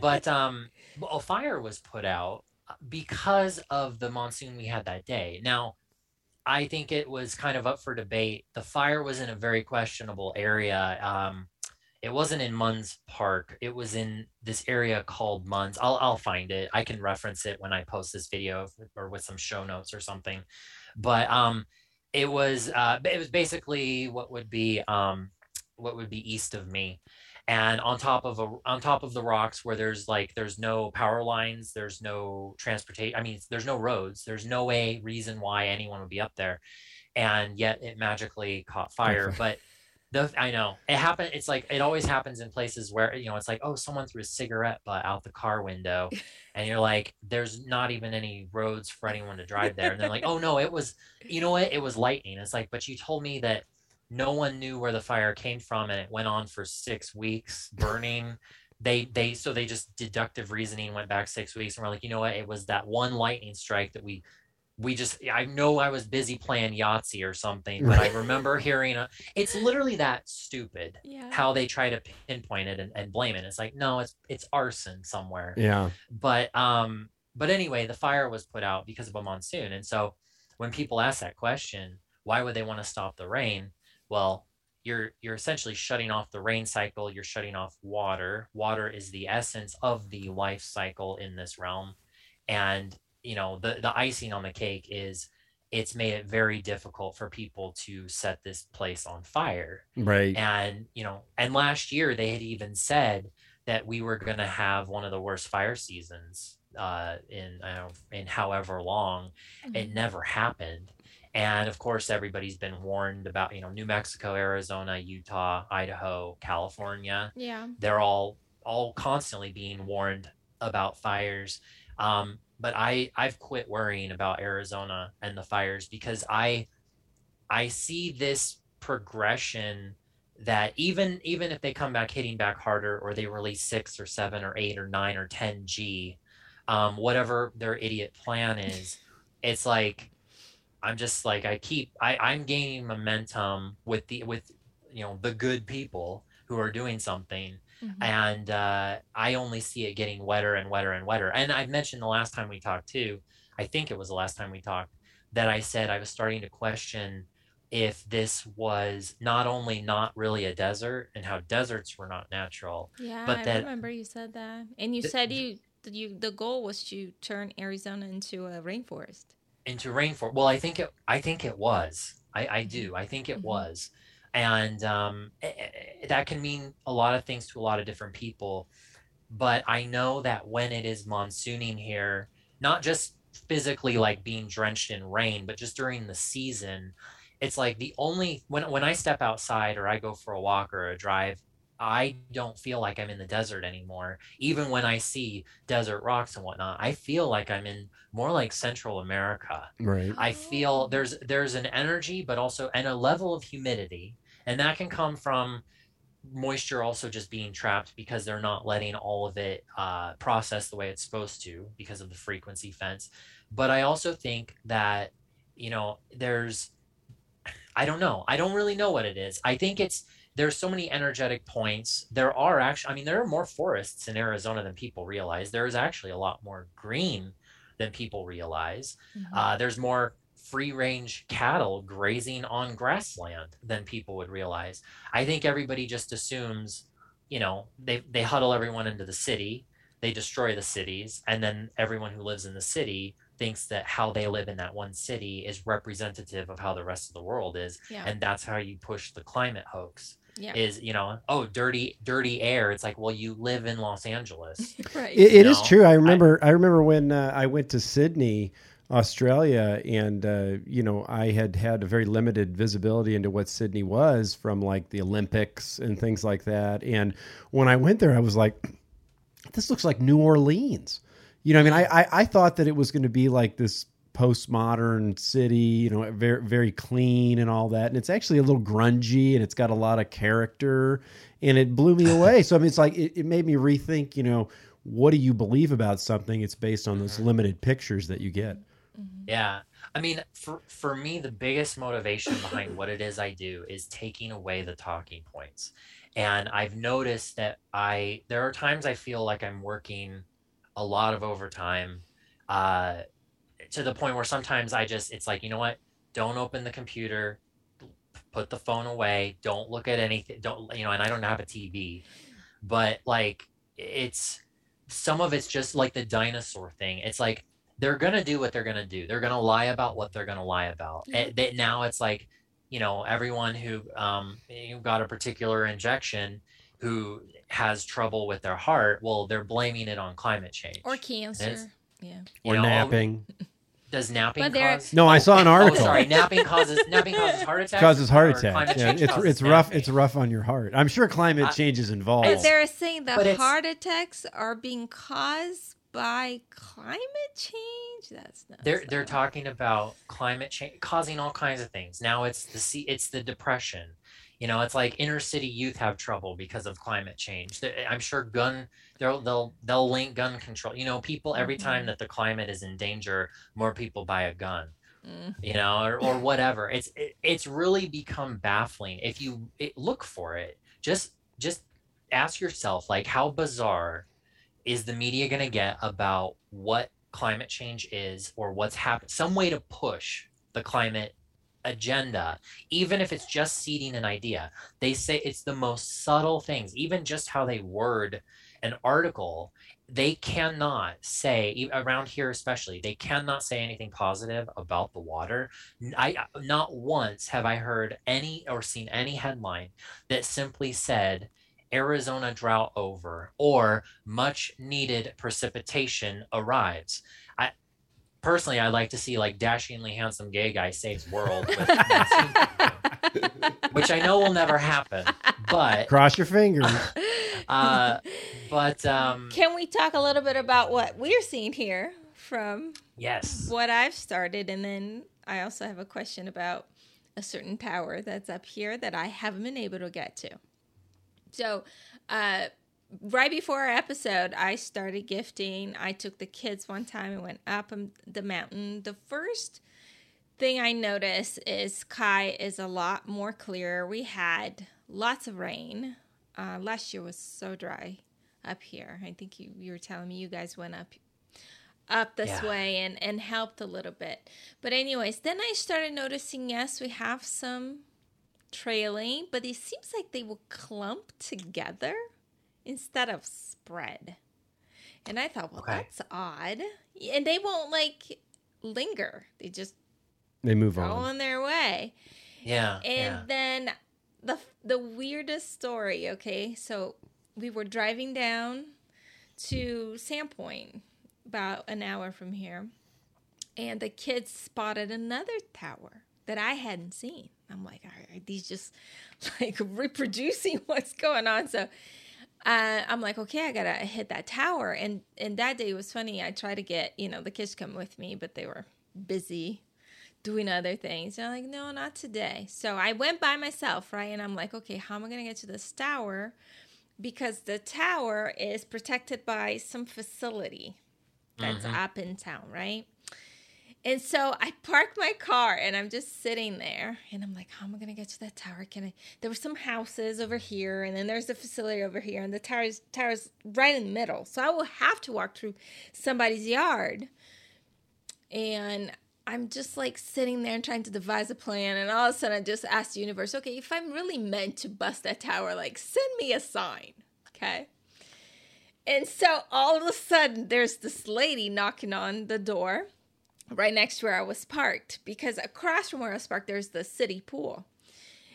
But um, a fire was put out because of the monsoon we had that day. Now, I think it was kind of up for debate. The fire was in a very questionable area. Um, it wasn't in Munds Park. It was in this area called Munds. I'll I'll find it. I can reference it when I post this video or with some show notes or something. But um, it was uh, it was basically what would be um, what would be east of me and on top of a on top of the rocks where there's like there's no power lines there's no transportation i mean there's no roads there's no way reason why anyone would be up there. And yet it magically caught fire. but the i know it happened it's like it always happens in places where you know it's like oh someone threw a cigarette butt out the car window. [laughs] And you're like there's not even any roads for anyone to drive there. And they're like oh no it was you know what? It was lightning. It's like but you told me that no one knew where the fire came from and it went on for six weeks [laughs] burning. They they so they just deductive reasoning went back six weeks and we're like you know what? It was that one lightning strike that we we just i know i was busy playing yahtzee or something but i remember hearing a, it's literally that stupid yeah. how they try to pinpoint it and, and blame it. It's like no it's it's arson somewhere. Yeah. but um but anyway the fire was put out because of a monsoon. And so when people ask that question why would they want to stop the rain well you're you're essentially shutting off the rain cycle you're shutting off water. Water is the essence of the life cycle in this realm. And you know the the icing on the cake is it's made it very difficult for people to set this place on fire. Right. and you know and last year they had even said that we were going to have one of the worst fire seasons uh in I don't in however long. It Mhm. never happened and of course everybody's been warned about you know new mexico arizona utah idaho california Yeah. they're all all constantly being warned about fires um, but i i've quit worrying about arizona and the fires because i i see this progression that even even if they come back hitting back harder or they release six or seven or eight or nine or 10 g um, whatever their idiot plan is it's like i'm just like i keep i i'm gaining momentum with the with you know the good people who are doing something Mhm. and uh, I only see it getting wetter and wetter and wetter. And I mentioned the last time we talked too. I think it was the last time we talked that I said I was starting to question if this was not only not really a desert and how deserts were not natural. Yeah, But I that- remember you said that, and you Th- said you you the goal was to turn Arizona into a rainforest. Into rainforest. Well, I think it. I think it was. I, I do. I think it Mhm. was, and um, eh, eh, that can mean a lot of things to a lot of different people. But I know that when it is monsooning here, not just physically like being drenched in rain, but just during the season, it's like the only when when I step outside or I go for a walk or a drive. I don't feel like I'm in the desert anymore. Even when I see desert rocks and whatnot, I feel like I'm in more like Central America. Right. I feel there's there's an energy, but also and a level of humidity, and that can come from moisture also just being trapped because they're not letting all of it uh, process the way it's supposed to because of the frequency fence. But I also think that you know there's I don't know. I don't really know what it is. I think it's there's so many energetic points. There are actually, I mean, there are more forests in Arizona than people realize. There is actually a lot more green than people realize. Mhm. Uh, there's more free range cattle grazing on grassland than people would realize. I think everybody just assumes, you know, they, they huddle everyone into the city, they destroy the cities, and then everyone who lives in the city thinks that how they live in that one city is representative of how the rest of the world is Yeah. and that's how you push the climate hoax Yeah. is you know oh dirty dirty air it's like well you live in los angeles [laughs] right. It, it is true. I remember. I, remember when uh, I went to Sydney, Australia, and uh, you know I had had a very limited visibility into what Sydney was from like the Olympics and things like that. And when I went there, I was like, [clears throat] "This looks like New Orleans." You know, I mean, I I, I thought that it was going to be like this postmodern city, you know, very very clean and all that, and it's actually a little grungy and it's got a lot of character, and it blew me away. so I mean, it's like it, it made me rethink, you know, what do you believe about something? It's based on those limited pictures that you get. Yeah. I mean, for for me, the biggest motivation behind what it is I do is taking away the talking points. And I've noticed that I there are times I feel like I'm working a lot of overtime, uh, to the point where sometimes I just it's like, you know what? Don't open the computer, put the phone away, don't look at anything, don't you know, and I don't have a TV. But like it's some of it's just like the dinosaur thing. It's like they're gonna do what they're gonna do. They're gonna lie about what they're gonna lie about. Yeah. And they, now it's like, you know, everyone who um who got a particular injection who has trouble with their heart, well, they're blaming it on climate change. or cancer. It's- Yeah. You Or know, napping. [laughs] Does napping But cause? No, I saw an Oh, article. sorry, [laughs] napping causes napping causes heart attacks. Causes heart attacks. climate Yeah, change it's causes it's rough. napping? It's rough on your heart. I'm sure climate I- change is involved. But they're saying the but heart attacks are being caused by climate change. That's not. they're they're talking about climate change causing all kinds of things. Now it's the sea, it's the depression. You know, it's like inner city youth have trouble because of climate change. I'm sure gun they'll they'll they'll link gun control. You know, people every time Mhm. that the climate is in danger, more people buy a gun. Mm. You know, or, or whatever. It's it, it's really become baffling. If you it, look for it, just just ask yourself like how bizarre is the media going to get about what climate change is or what's happened some way to push the climate agenda even if it's just seeding an idea they say it's the most subtle things even just how they word an article they cannot say around here especially they cannot say anything positive about the water mm. N- i not once have i heard any or seen any headline that simply said Arizona drought over or much needed precipitation arrives. I personally I'd like to see like dashingly handsome gay guy saves world with [laughs] which I know will never happen. But Cross your fingers. uh but um Can we talk a little bit about what we're seeing here from yes. what I've started, and then I also have a question about a certain tower that's up here that I haven't been able to get to. So, uh, right before our episode, I started gifting. I took the kids one time and went up the mountain. The first thing I noticed is Kai is a lot more clear. We had lots of rain. Uh, last year was so dry up here. I think you, you were telling me you guys went up up this Yeah. way and and helped a little bit. But anyways, then I started noticing yes, we have some trailing, but it seems like they will clump together instead of spread. And I thought, well, Okay. that's odd. And they won't like linger. They just They move go on. on their way. Yeah. And yeah. then the the weirdest story, okay? So we were driving down to Sandpoint about an hour from here. And the kids spotted another tower that I hadn't seen. I'm like, are, are these just [laughs] like reproducing [laughs] what's going on? So uh, I'm like, okay, I gotta hit that tower. And and that day was funny. I tried to get you know the kids come with me, but they were busy doing other things. And I'm like, no, not today. So I went by myself, right? And I'm like, okay, how am I gonna get to this tower? Because the tower is protected by some facility that's Mhm. up in town, right? And so I parked my car and I'm just sitting there and I'm like, how am I gonna get to that tower? Can I there were some houses over here and then there's the facility over here and the tower's tower's right in the middle. So I will have to walk through somebody's yard. And I'm just like sitting there and trying to devise a plan and all of a sudden I just asked the universe, okay, if I'm really meant to bust that tower, like send me a sign. Okay. And so all of a sudden there's this lady knocking on the door right next to where I was parked because across from where I was parked, there's the city pool.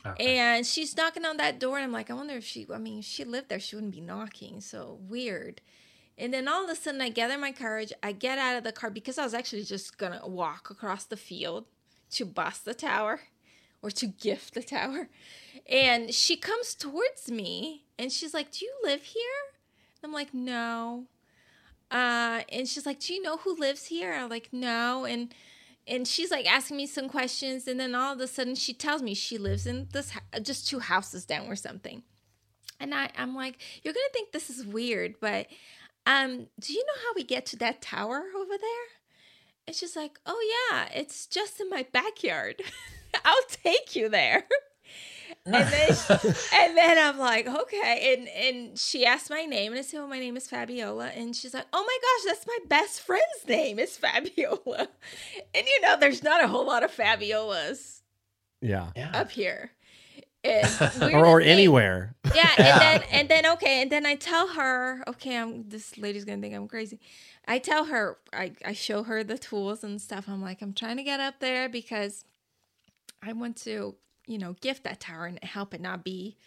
Ah, okay. And she's knocking on that door, and I'm like, I wonder if she, I mean, if she lived there, she wouldn't be knocking. So weird. And then all of a sudden, I gather my courage. I get out of the car because I was actually just going to walk across the field to bust the tower or to gift the tower. And she comes towards me and she's like, Do you live here? And I'm like, No. Uh, and she's like, Do you know who lives here? I'm like, No. And and she's like asking me some questions and then all of a sudden she tells me she lives in this just two houses down or something and I, i'm like you're gonna think this is weird but um do you know how we get to that tower over there and she's like oh yeah it's just in my backyard [laughs] i'll take you there [laughs] and then [laughs] and then I'm like, okay. And and she asked my name, and I said, "Oh, my name is Fabiola." And she's like, "Oh my gosh, that's my best friend's name is Fabiola." [laughs] And you know, there's not a whole lot of Fabiolas, yeah, up here. And [laughs] or, or anywhere. Yeah, and yeah. then and then okay, and then I tell her, okay, I'm this lady's gonna think I'm crazy. I tell her, I, I show her the tools and stuff. I'm like, I'm trying to get up there because I want to you know, gift that tower and help it not be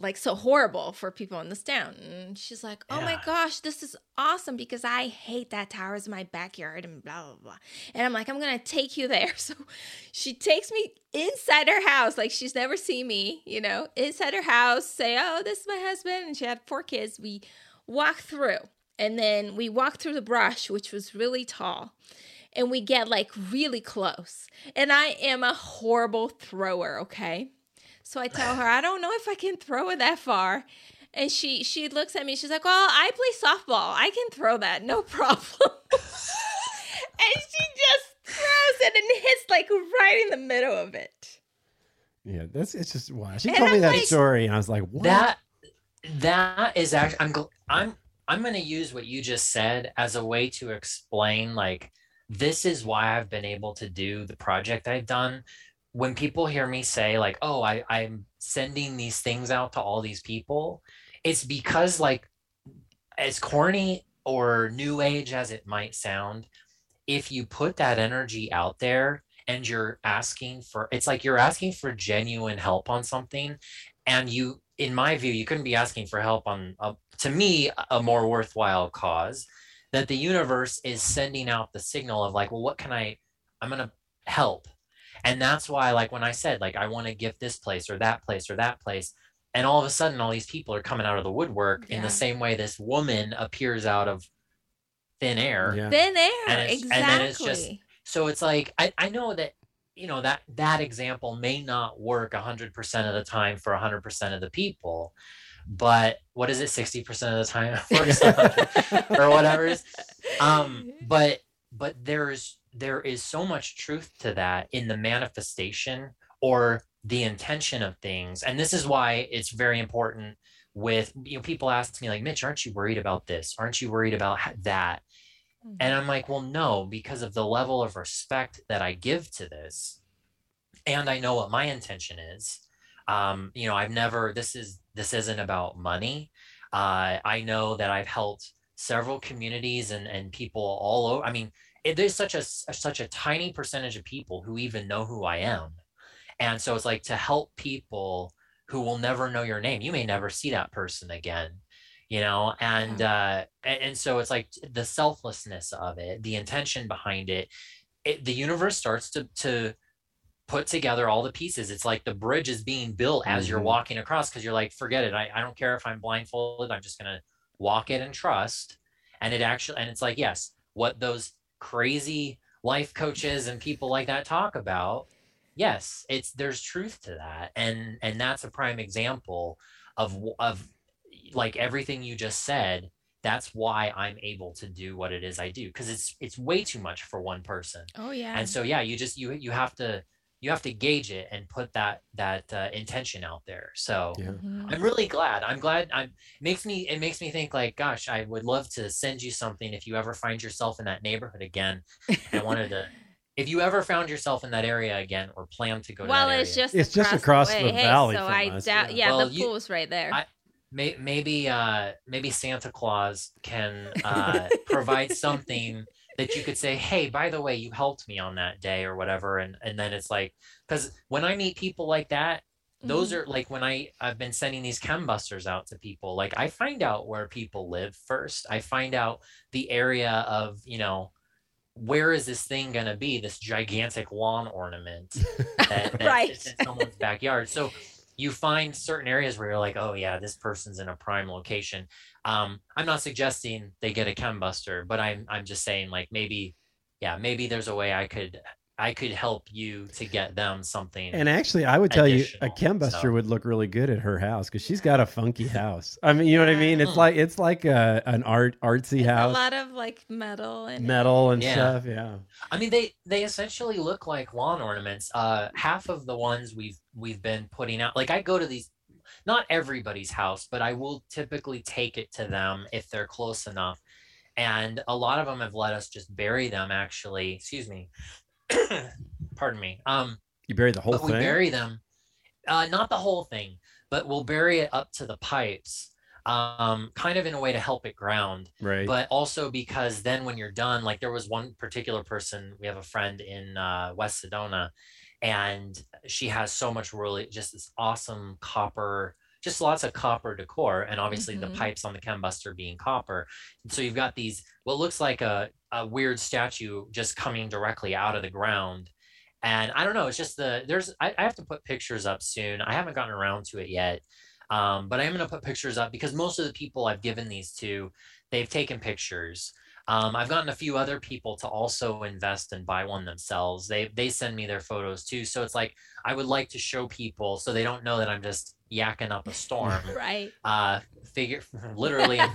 like so horrible for people in this town. And she's like, Oh yeah. my gosh, this is awesome because I hate that tower is my backyard and blah blah blah. And I'm like, I'm gonna take you there. [laughs] So she takes me inside her house, like she's never seen me, you know, inside her house, say, Oh, this is my husband, and she had four kids. We walk through and then we walk through the brush, which was really tall and we get like really close. And I am a horrible thrower, okay? So I tell her, I don't know if I can throw it that far. And she she looks at me, she's like, Well, I play softball. I can throw that, no [laughs] problem. and she just throws it and hits like right in the middle of it. Yeah, that's it's just wow. She and told I'm me that like, story, and I was like, what? That that is actually I'm I'm I'm going to use what you just said as a way to explain like this is why I've been able to do the project I've done. When people hear me say, like, oh, I, I'm sending these things out to all these people, it's because, like, as corny or new age as it might sound, if you put that energy out there and you're asking for, it's like you're asking for genuine help on something. And you, in my view, you couldn't be asking for help on, a, to me, a more worthwhile cause that the universe is sending out the signal of like, well, what can I, I'm going to help. And that's why, like, when I said, like, I want to gift this place or that place or that place, and all of a sudden, all these people are coming out of the woodwork yeah. in the same way this woman appears out of thin air. Yeah. Thin air, and exactly. And then it's just, so it's like, I, I know that, you know, that, that example may not work 100% of the time for 100% of the people but what is it 60% of the time [laughs] or whatever is. Um [laughs] but but there's there is so much truth to that in the manifestation or the intention of things. And this is why it's very important with you know people ask me like mitch aren't you worried about this? Aren't you worried about that? Mm-hmm. and i'm like well no because of the level of respect that i give to this and i know what my intention is. Um, you know i've never this is this isn't about money. Uh, I know that I've helped several communities and, and people all over. I mean, it, there's such a, such a tiny percentage of people who even know who I am. And so it's like to help people who will never know your name. You may never see that person again, you know? And, uh, and, and so it's like the selflessness of it, the intention behind it, it the universe starts to, to, put together all the pieces. It's like the bridge is being built as mm-hmm. you're walking across because you're like, forget it. I, I don't care if I'm blindfolded. I'm just going to walk it and trust. And it actually, and it's like, yes, what those crazy life coaches and people like that talk about. Yes, it's there's truth to that. And, and that's a prime example of, of like everything you just said. That's why I'm able to do what it is I do. Cause it's, it's way too much for one person. Oh yeah. And so, yeah, you just, you, you have to, you have to gauge it and put that that uh, intention out there. So yeah. mm-hmm. i'm really glad. I'm glad i'm makes me it makes me think like gosh i would love to send you something if you ever find yourself in that neighborhood again. [laughs] I wanted to if you ever found yourself in that area again or plan to go to well it's just it's just across the, the hey, valley so i us, doubt yeah, yeah well, the pool's right there. I, may, maybe uh maybe santa claus can uh provide something that you could say, "Hey, by the way, you helped me on that day or whatever," and and then it's like because when I meet people like that, those Mhm. are like when I I've been sending these chembusters out to people. Like I find out where people live first. I find out the area of you know where is this thing gonna be? This gigantic lawn ornament [laughs] that, that Right. in someone's backyard. So you find certain areas where you're like, oh yeah, this person's in a prime location. Um, I'm not suggesting they get a chembuster, but I'm I'm just saying like maybe, yeah, maybe there's a way I could I could help you to get them something. And actually, I would tell you a Additional chembuster stuff. would look really good at her house because she's got a funky [laughs] house. I mean, you know what I mean? It's like it's like a, an art artsy It's a lot of like metal and metal and Yeah. stuff. Yeah. I mean, they they essentially look like lawn ornaments. Uh, half of the ones we've we've been putting out, like I go to these, not everybody's house, but I will typically take it to them if they're close enough, and a lot of them have let us just bury them. Actually, excuse me, [coughs] pardon me. Um, You bury the whole but we bury them, uh, not the whole thing, but we'll bury it up to the pipes, um, kind of in a way to help it ground right. but also because then when you're done like there was one particular person we have a friend in uh, west sedona and she has so much really just this awesome copper just lots of copper decor and obviously Mhm. the pipes on the chembuster being copper and so you've got these what looks like a, a weird statue just coming directly out of the ground and i don't know it's just the there's I, I have to put pictures up soon i haven't gotten around to it yet um, but I am going to put pictures up because most of the people I've given these to, they've taken pictures. Um, I've gotten a few other people to also invest and buy one themselves. They they send me their photos too. So it's like I would like to show people so they don't know that I'm just yakking up a storm. [laughs] right. uh, figure literally. [laughs]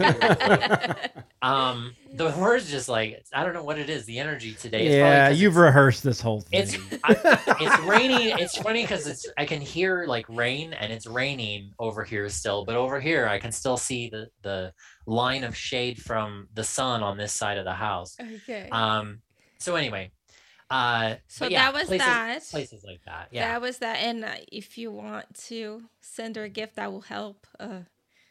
Um, the words just like I don't know what it is. The energy today. It's probably you've it's- rehearsed this whole thing. it's I, it's raining. It's funny because it's I can hear like rain and it's raining over here still, but over here I can still see the the line of shade from the sun on this side of the house. Okay. Um. So anyway, uh. so yeah, that was places, that. Places like that. Yeah. That was that. And uh, if you want to send her a gift, that will help uh,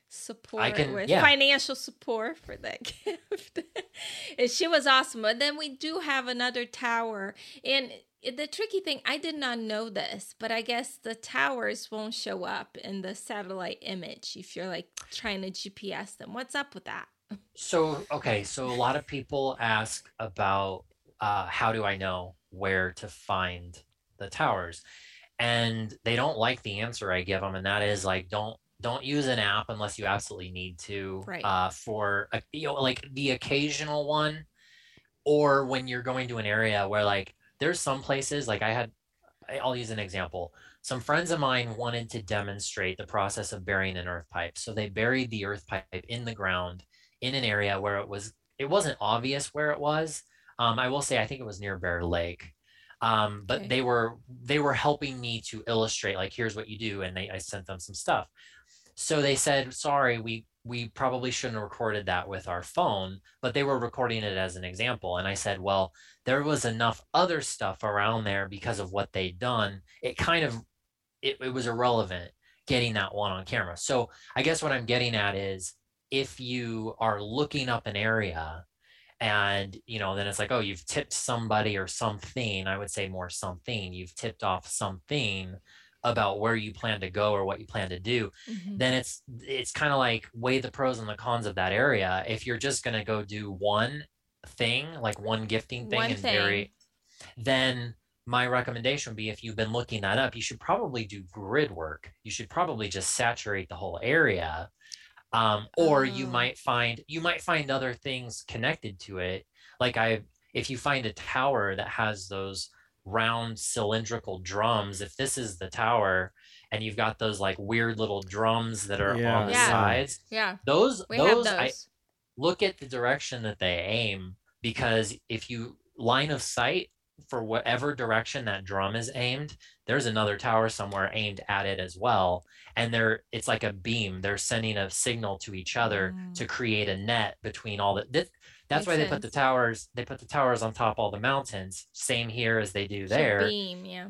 support can- with yeah. financial support for that [laughs] gift. and she was awesome. But then we do have another tower. And the tricky thing, I did not know this, but I guess the towers won't show up in the satellite image if you're like trying to GPS them. What's up with that? So okay, so a lot of people ask about uh, how do I know where to find the towers, and they don't like the answer I give them, and that is like don't don't use an app unless you absolutely need to. Right. Uh, for a, you know like the occasional one, or when you're going to an area where like there's some places like I had. I'll use an example. Some friends of mine wanted to demonstrate the process of burying an earth pipe, so they buried the earth pipe in the ground in an area where it was it wasn't obvious where it was. Um, I will say I think it was near Bear Lake. Um, but Okay. they were they were helping me to illustrate like here's what you do and they I sent them some stuff. So they said sorry we we probably shouldn't have recorded that with our phone, but they were recording it as an example and I said, well, there was enough other stuff around there because of what they'd done. It kind of it, it was irrelevant getting that one on camera. So I guess what I'm getting at is if you are looking up an area and you know then it's like oh you've tipped somebody or something i would say more something you've tipped off something about where you plan to go or what you plan to do Mhm. then it's it's kind of like weigh the pros and the cons of that area if you're just going to go do one thing like one gifting thing One and thing. very then my recommendation would be if you've been looking that up you should probably do grid work you should probably just saturate the whole area um, or you Oh. might find you might find other things connected to it like i if you find a tower that has those round cylindrical drums if this is the tower and you've got those like weird little drums that are Yeah. on the Yeah. sides Yeah, those we those, have I, those. look at the direction that they aim because if you line of sight for whatever direction that drum is aimed there's another tower somewhere aimed at it as well and they're it's like a beam they're sending a signal to each other Mm. to create a net between all the this, that's Makes why they put the towers they put the towers on top all the mountains same here as they do So there beam, yeah.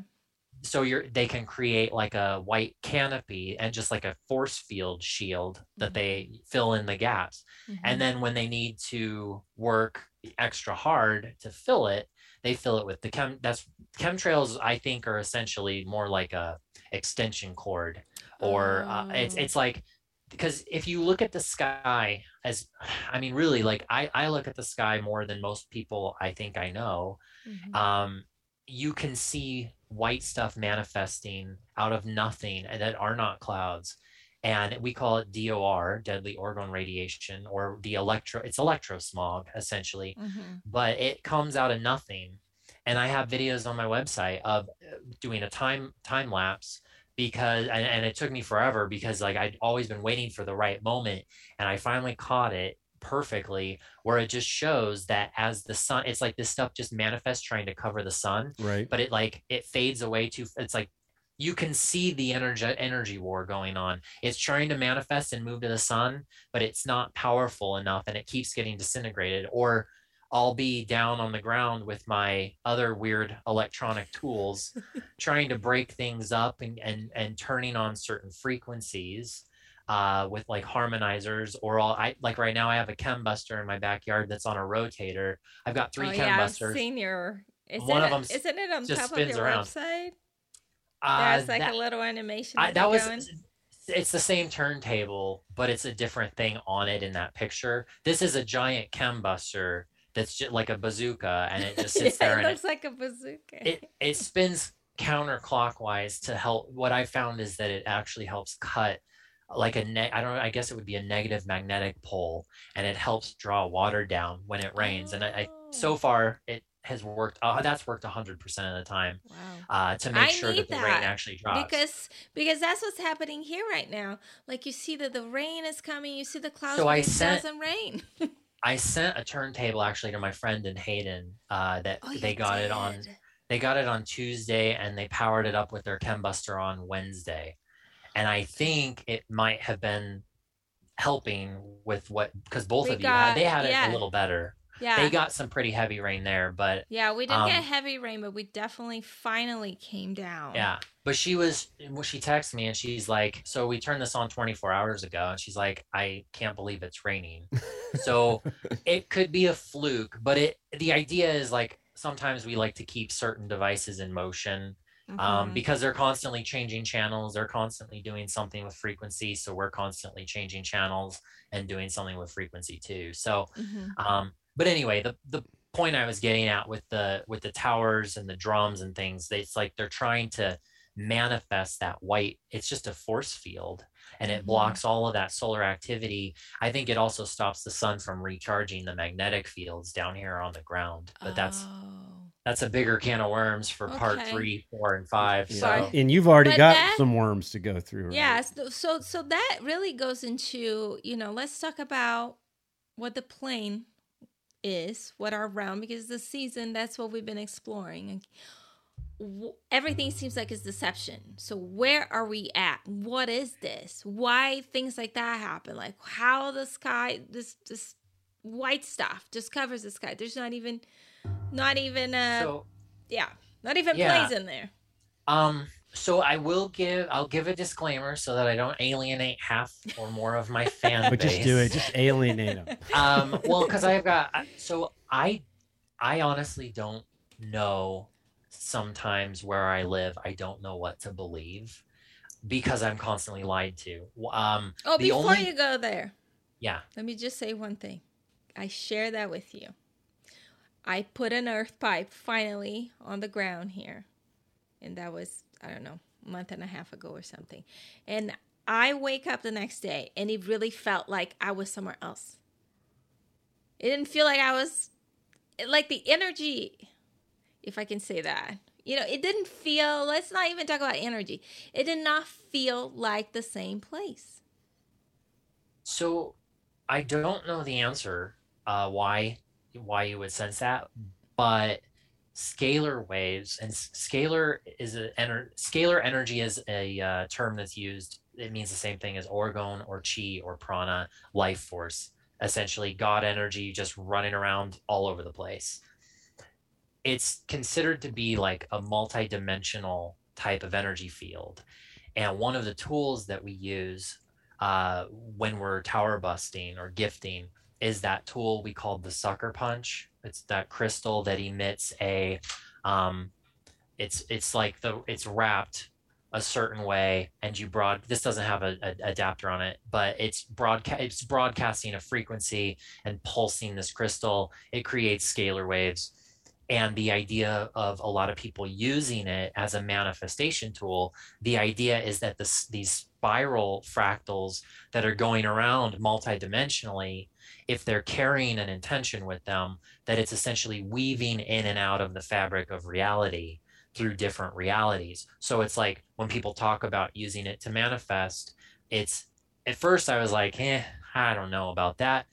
so you're they can create like a white canopy and just like a force field shield that Mhm. they fill in the gaps Mhm. and then when they need to work extra hard to fill it, they fill it with the chem. That's chemtrails. I think are essentially more like a extension cord, or uh, it's Oh. it's like because if you look at the sky as, I mean, really, like I I look at the sky more than most people I think I know Mhm. um, you can see white stuff manifesting out of nothing and that are not clouds. And we call it DOR, deadly orgone radiation, or the electro, it's electrosmog essentially, Mhm. but it comes out of nothing. And I have videos on my website of uh, doing a time time lapse because and, and it took me forever because like I'd always been waiting for the right moment and I finally caught it perfectly where it just shows that as the sun it's like this stuff just manifests trying to cover the sun Right. but it like it fades away too it's like you can see the energy energy war going on it's trying to manifest and move to the sun but it's not powerful enough and it keeps getting disintegrated or I'll be down on the ground with my other weird electronic tools [laughs] trying to break things up and and, and turning on certain frequencies uh, with like harmonizers or all I like right now I have a chem buster in my backyard that's on a rotator. I've got three oh, chem yeah, busters. I've seen your. Is One it, of them isn't it on just top of your around. website? Uh, There's like that- a little animation. I, that was going. it's the same turntable but it's a different thing on it in that picture this is a giant chem buster that's just like a bazooka and it just [laughs] sits yeah, there it and looks like a bazooka. it, it it spins counterclockwise to help what i found is that it actually helps cut like a ne- i don't know i guess it would be a negative magnetic pole and it helps draw water down when it rains and I, I so Oh. far it has worked uh, that's worked 100% of the time wow. uh, to make I sure that the rain actually drops Because because that's what's happening here right now. Like you see that the rain is coming, you see the clouds, So I sent- doesn't rain. [laughs] I sent a turntable actually to my friend in Hayden. Uh, that Oh, they got it on. They got it on Tuesday, and they powered it up with their Chembuster on Wednesday. And I think it might have been helping with what because both We of you had they had it yeah. a little better. Yeah. They got some pretty heavy rain there, but yeah, we didn't get um, heavy rain, but we definitely finally came down. yeah. But she was well, she texted me and she's like, "So we turned this on 24 hours ago," and she's like, "I can't believe it's raining." [laughs] so it could be a fluke but it the idea is like sometimes we like to keep certain devices in motion um, Mhm. because they're constantly changing channels they're constantly doing something with frequency so we're constantly changing channels and doing something with frequency too so Mhm. um, but anyway the the point i was getting at with the with the towers and the drums and things it's like they're trying to manifest that white it's just a force field and it Mhm. blocks all of that solar activity i think it also stops the sun from recharging the magnetic fields down here on the ground but that's Oh. that's a bigger can of worms for part three four and five Yeah. Sorry. so And you've already But got that- some worms to go through. right? Yeah, so, so so that really goes into you know let's talk about what the plane is, what our realm because the season that's what we've been exploring. Everything seems like it's deception. So where are we at? What is this? Why things like that happen? Like how the sky this this white stuff just covers the sky. There's not even not even uh so yeah, not even Yeah. planes in there. um so i will give i'll give a disclaimer so that i don't alienate half or more of my fan But just do it. Just alienate them. [laughs] um well because i've got so i i honestly don't know sometimes where i live i don't know what to believe because i'm constantly lied to um Oh, the before only you go there, yeah Let me just say one thing. I share that with you. I put an earth pipe finally on the ground here. And that was, I don't know, month and a half ago or something. And I wake up the next day and it really felt like I was somewhere else. It didn't feel like I was, like the energy, if I can say that. You know, it didn't feel, let's not even talk about energy. It did not feel like the same place. so i don't know the answer uh why why you would sense that but scalar waves and scalar is a ener- scalar energy is a uh, term that's used it means the same thing as orgone or chi or prana life force. Essentially god energy just running around all over the place. It's considered to be like a multi-dimensional type of energy field. And one of the tools that we use uh, when we're tower busting or gifting is that tool we call the sucker punch. It's that crystal that emits a, um, it's it's like the it's wrapped a certain way and you broad this doesn't have a, a adapter on it but it's broadcast it's broadcasting a frequency and pulsing this crystal. It creates scalar waves. And the idea of a lot of people using it as a manifestation tool the idea is that this, these spiral fractals that are going around multidimensionally if they're carrying an intention with them that it's essentially weaving in and out of the fabric of reality through different realities. So it's like when people talk about using it to manifest it's at first i was like eh i don't know about that.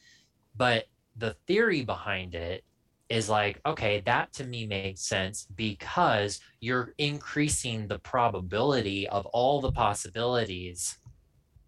But the theory behind it is like, okay, that to me makes sense because you're increasing the probability of all the possibilities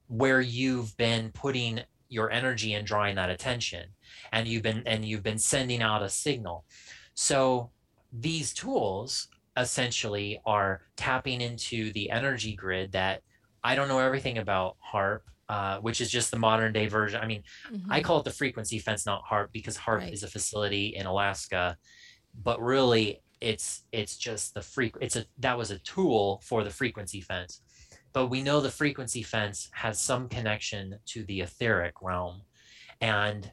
where you've been putting your energy and drawing that attention and you've been and you've been sending out a signal. So these tools essentially are tapping into the energy grid that I don't know everything about HAARP uh, which is just the modern day version. I mean, mm-hmm. I call it the frequency fence, not HAARP because HAARP right. is a facility in Alaska, but really it's it's just the freq. It's a that was a tool for the frequency fence, but we know the frequency fence has some connection to the etheric realm, and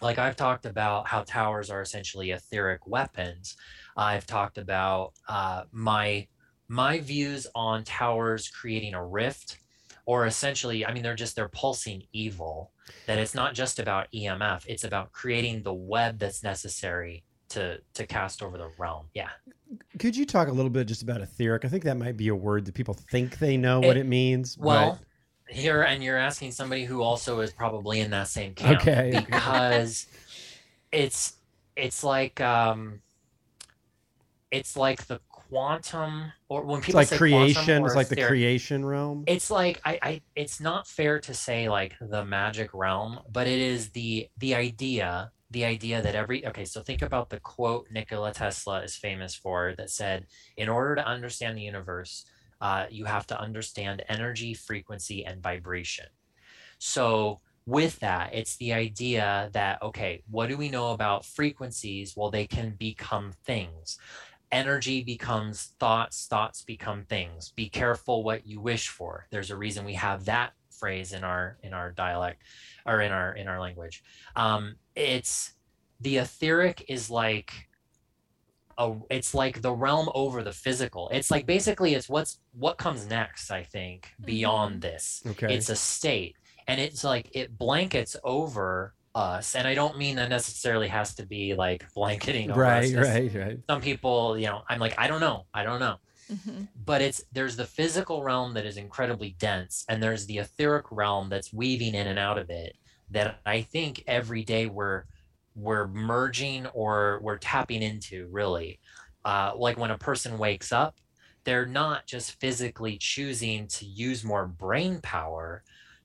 like I've talked about how towers are essentially etheric weapons. I've talked about uh, my my views on towers creating a rift or essentially i mean they're just they're pulsing evil that it's not just about emf it's about creating the web that's necessary to to cast over the realm yeah could you talk a little bit just about etheric? I think that might be a word that people think they know it, what it means well but... here and you're asking somebody who also is probably in that same camp. Okay. [laughs] Because it's it's like um it's like the quantum or when people it's like say creation it's like the creation realm? it's like I, I it's not fair to say like the magic realm but it is the the idea the idea that every okay so think about the quote nikola tesla is famous for that said in order to understand the universe uh, you have to understand energy frequency and vibration. So with that it's the idea that okay what do we know about frequencies? Well they can become things. Energy becomes thoughts thoughts become things. Be careful what you wish for. There's a reason we have that phrase in our in our dialect or in our in our language. Um it's the etheric is like a, it's like the realm over the physical. It's like basically it's what's what comes next i think beyond mm-hmm. this. Okay. It's a state. And it's like it blankets over us. And i don't mean that necessarily has to be like blanketing right right right. some people you know i'm like i don't know. I don't know. Mm-hmm. but it's there's the physical realm that is incredibly dense and there's the etheric realm that's weaving in and out of it that i think every day we're we're merging or we're tapping into really uh, like when a person wakes up they're not just physically choosing to use more brain power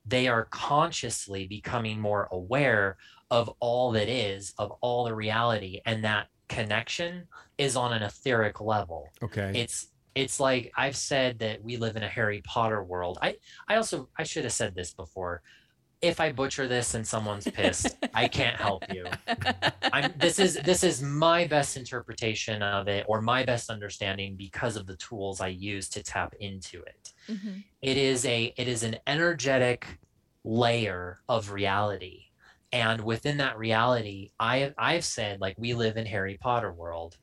they are consciously becoming more aware of all that is, of all the reality, and that connection is on an etheric level. Okay. It's it's like I've said that we live in a Harry Potter world. I I also I should have said this before. If I butcher this and someone's pissed, I can't help you. I'm, [laughs] this is this is my best interpretation of it or my best understanding because of the tools I use to tap into it. Mm-hmm. it is a it is an energetic layer of reality and within that reality i i've said like we live in harry potter world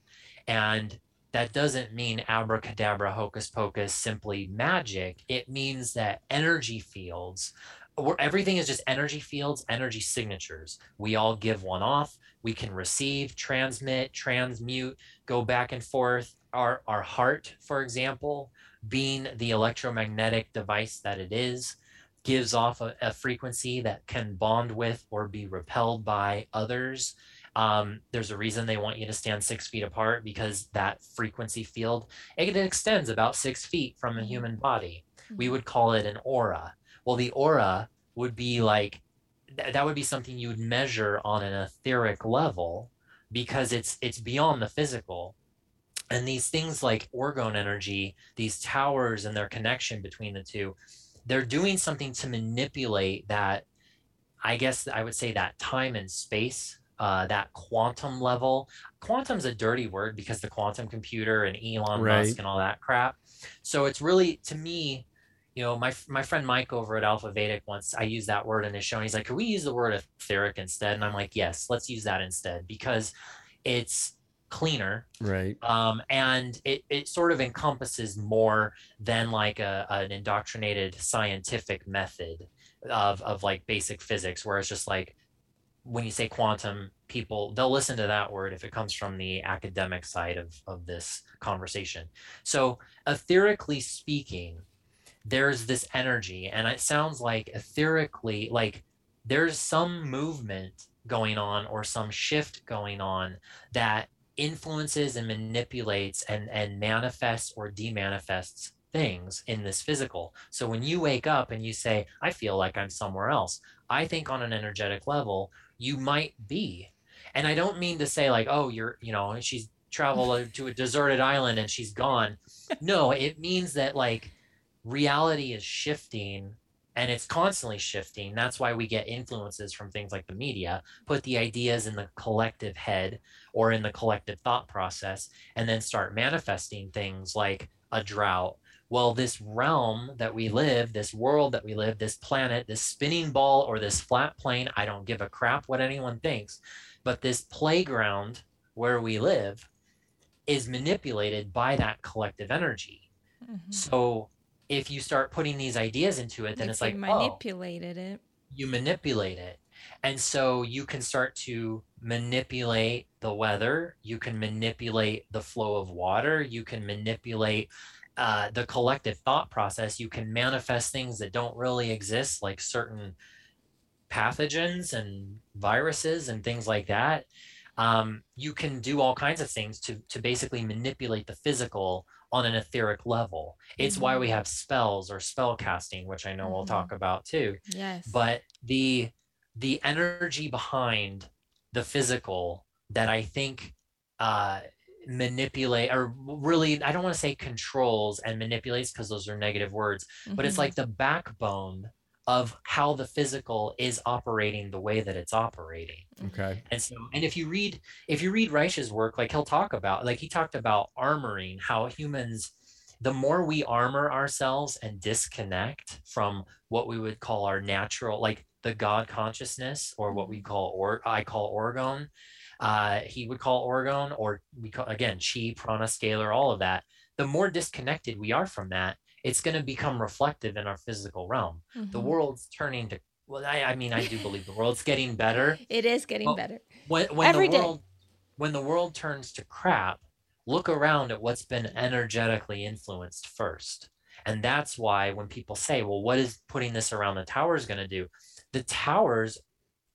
and that doesn't mean abracadabra hocus pocus simply magic it means that energy fields where everything is just energy fields energy signatures we all give one off we can receive transmit transmute go back and forth our our heart for example being the electromagnetic device that it is, gives off a, a frequency that can bond with or be repelled by others. Um, there's a reason they want you to stand six feet apart because that frequency field it extends about six feet from a mm-hmm. human body. We mm-hmm. would call it an aura. Well, the aura would be like th- that would be something you would measure on an etheric level because it's it's beyond the physical and these things like orgone energy these towers and their connection between the two they're doing something to manipulate that I guess I would say that time and space, uh, that quantum level. Quantum's a dirty word because the quantum computer and Elon Right. Musk and all that crap. So it's really to me, you know, my my friend Mike over at Alpha Vedic once I used that word in his show, and he's like, "Can we use the word etheric instead?" And I'm like, "Yes, let's use that instead because it's cleaner Right. um, and it, it sort of encompasses more than like a, an indoctrinated scientific method of, of like basic physics where it's just like when you say quantum people they'll listen to that word if it comes from the academic side of, of this conversation so etherically speaking there's this energy and it sounds like etherically like there's some movement going on or some shift going on that influences and manipulates and and manifests or demanifests things in this physical. So when you wake up and you say i feel like i'm somewhere else i think on an energetic level you might be. And i don't mean to say like oh you're you know she's traveled to a deserted island and she's gone. [laughs] No it means that like reality is shifting and it's constantly shifting. That's why we get influences from things like the media put the ideas in the collective head or in the collective thought process and then start manifesting things like a drought. Well this realm that we live this world that we live this planet this spinning ball or this flat plane i don't give a crap what anyone thinks but this playground where we live is manipulated by that collective energy. Mhm. so if you start putting these ideas into it then it's they like oh you manipulated it. you manipulate it. And so you can start to manipulate the weather, you can manipulate the flow of water, you can manipulate uh, the collective thought process, you can manifest things that don't really exist, like certain pathogens and viruses and things like that. Um, you can do all kinds of things to, to basically manipulate the physical on an etheric level. It's why we have spells or spell casting, which I know we'll Mhm. talk about too Yes. but the the energy behind the physical that i think uh manipulate or really i don't want to say controls and manipulates because those are negative words but it's Mhm. like the backbone of how the physical is operating the way that it's operating Okay. and so, and if you read, if you read Reich's work, like he'll talk about, like he talked about armoring, how humans, the more we armor ourselves and disconnect from what we would call our natural, like the God consciousness, or what we call, or I call orgone, uh, he would call orgone, or we call again chi, prana, scalar, all of that. The more disconnected we are from that, it's going to become reflective in our physical realm. The Mhm. world's turning to. Well, I, I mean, I do believe the world's getting better [laughs] It is getting Well, better. when when Every the day. world when the world turns to crap look around at what's been energetically influenced first and that's why when people say well what is putting this around the towers going to do the towers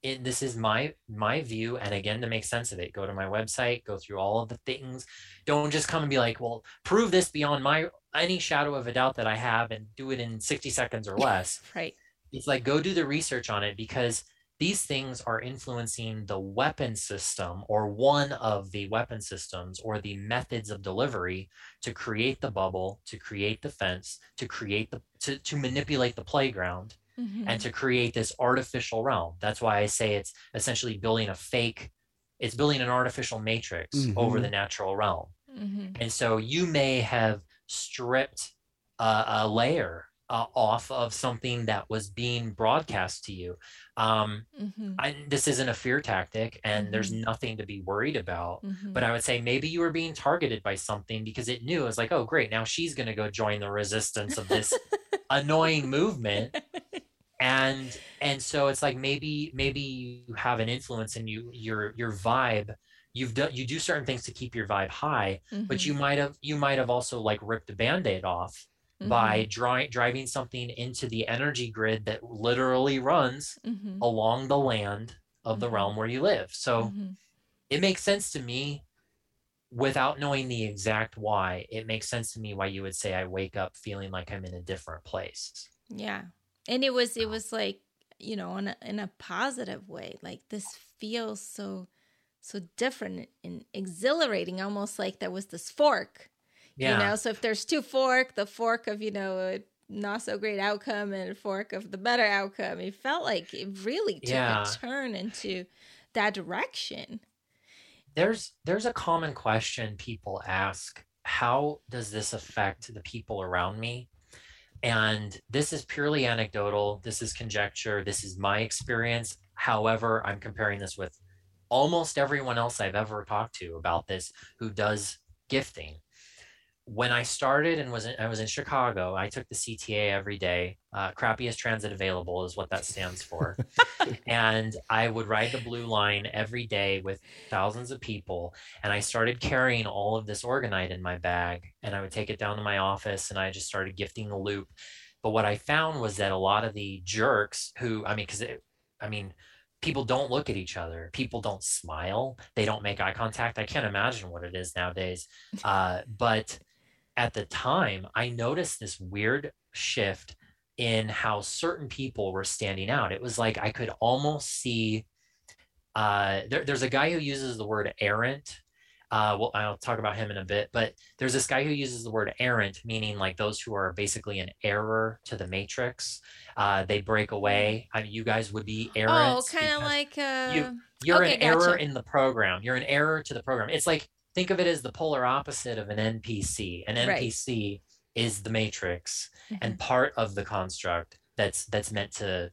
it, this is my my view and again to make sense of it go to my website go through all of the things don't just come and be like well prove this beyond my any shadow of a doubt that i have and do it in 60 seconds or [laughs] less Right. it's like go do the research on it because these things are influencing the weapon system or one of the weapon systems or the methods of delivery to create the bubble to create the fence to create the to, to manipulate the playground Mhm. and to create this artificial realm that's why i say it's essentially building a fake it's building an artificial matrix over Mhm. the natural realm Mhm. and so you may have stripped a, a layer uh, off of something that was being broadcast to you. Um, Mhm. I, this isn't a fear tactic, and there's nothing to be worried about. Mhm. But I would say maybe you were being targeted by something because it knew it was like, oh, great, now she's going to go join the resistance of this [laughs] annoying movement. And and so it's like maybe maybe you have an influence and you your your vibe you've done you do certain things to keep your vibe high but Mhm. you might have you might have also like ripped a band-aid off by dri- driving something into the energy grid that literally runs Mhm. along the land of the realm where you live so Mhm. it makes sense to me without knowing the exact why it makes sense to me why you would say i wake up feeling like i'm in a different place Yeah. And it was it was like, you know, in a in a positive way. Like this feels so so different and exhilarating, almost like there was this fork. yeah You know, so if there's two fork, the fork of, you know, not so great outcome and a fork of the better outcome. It felt like it really took Yeah. a turn into that direction. there's there's a common question people ask how does this affect the people around me and this is purely anecdotal this is conjecture this is my experience however i'm comparing this with almost everyone else i've ever talked to about this who does gifting. When i started and was in, i was in chicago i took the cta every day. Uh, crappiest transit available is what that stands for. [laughs] And i would ride the blue line every day with thousands of people. And i started carrying all of this orgonite in my bag and i would take it down to my office and i just started gifting the loop. But what i found was that a lot of the jerks who i mean because i mean people don't look at each other. People don't smile. They don't make eye contact. I can't imagine what it is nowadays. [laughs] Uh, but at the time i noticed this weird shift in how certain people were standing out. It was like i could almost see uh, there, there's a guy who uses the word errant. Uh, well, I'll talk about him in a bit, but there's this guy who uses the word errant, meaning like those who are basically an error to the matrix. Uh, they break away. I mean, you guys would be errant. oh, kind of like uh, you- you're okay, an error in the program. You're an error to the program. It's like think of it as the polar opposite of an NPC. An Right. NPC is the matrix Mhm. and part of the construct that's that's meant to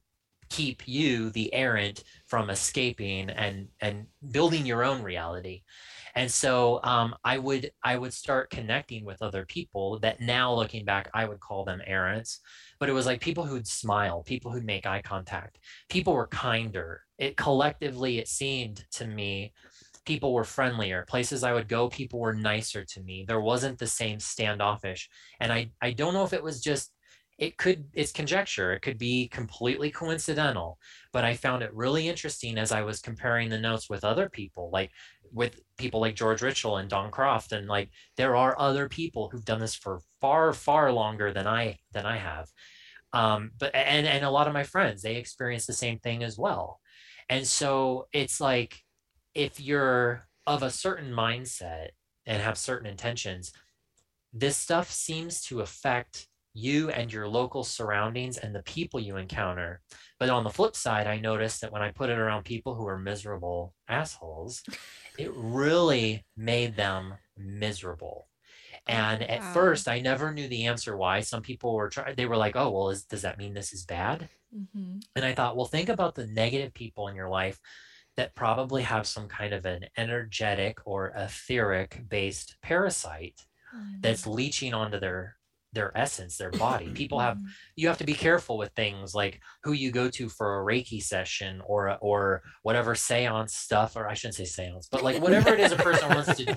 keep you the errant from escaping and and building your own reality and so um, i would i would start connecting with other people that now looking back i would call them errants but it was like people who'd smile people who'd make eye contact people were kinder. It collectively it seemed to me people were friendlier. Places i would go people were nicer to me. There wasn't the same standoffish. And i i don't know if it was just it could it's conjecture it could be completely coincidental but i found it really interesting as i was comparing the notes with other people like with people like george ritchell and don croft and like there are other people who've done this for far far longer than i than i have. Um but and and a lot of my friends they experience the same thing as well. And so it's like if you're of a certain mindset and have certain intentions this stuff seems to affect you and your local surroundings and the people you encounter. But on the flip side, I noticed that when I put it around people who are miserable assholes, [laughs] it really made them miserable. And at Wow. first, I never knew the answer why. Some people were trying, they were like, oh, well, is, does that mean this is bad? Mhm. And I thought, well, think about the negative people in your life that probably have some kind of an energetic or etheric based parasite Mhm. that's leeching onto their their essence their body people have Mhm. you have to be careful with things like who you go to for a reiki session or or whatever seance stuff or i shouldn't say seance but like whatever it is a person wants to do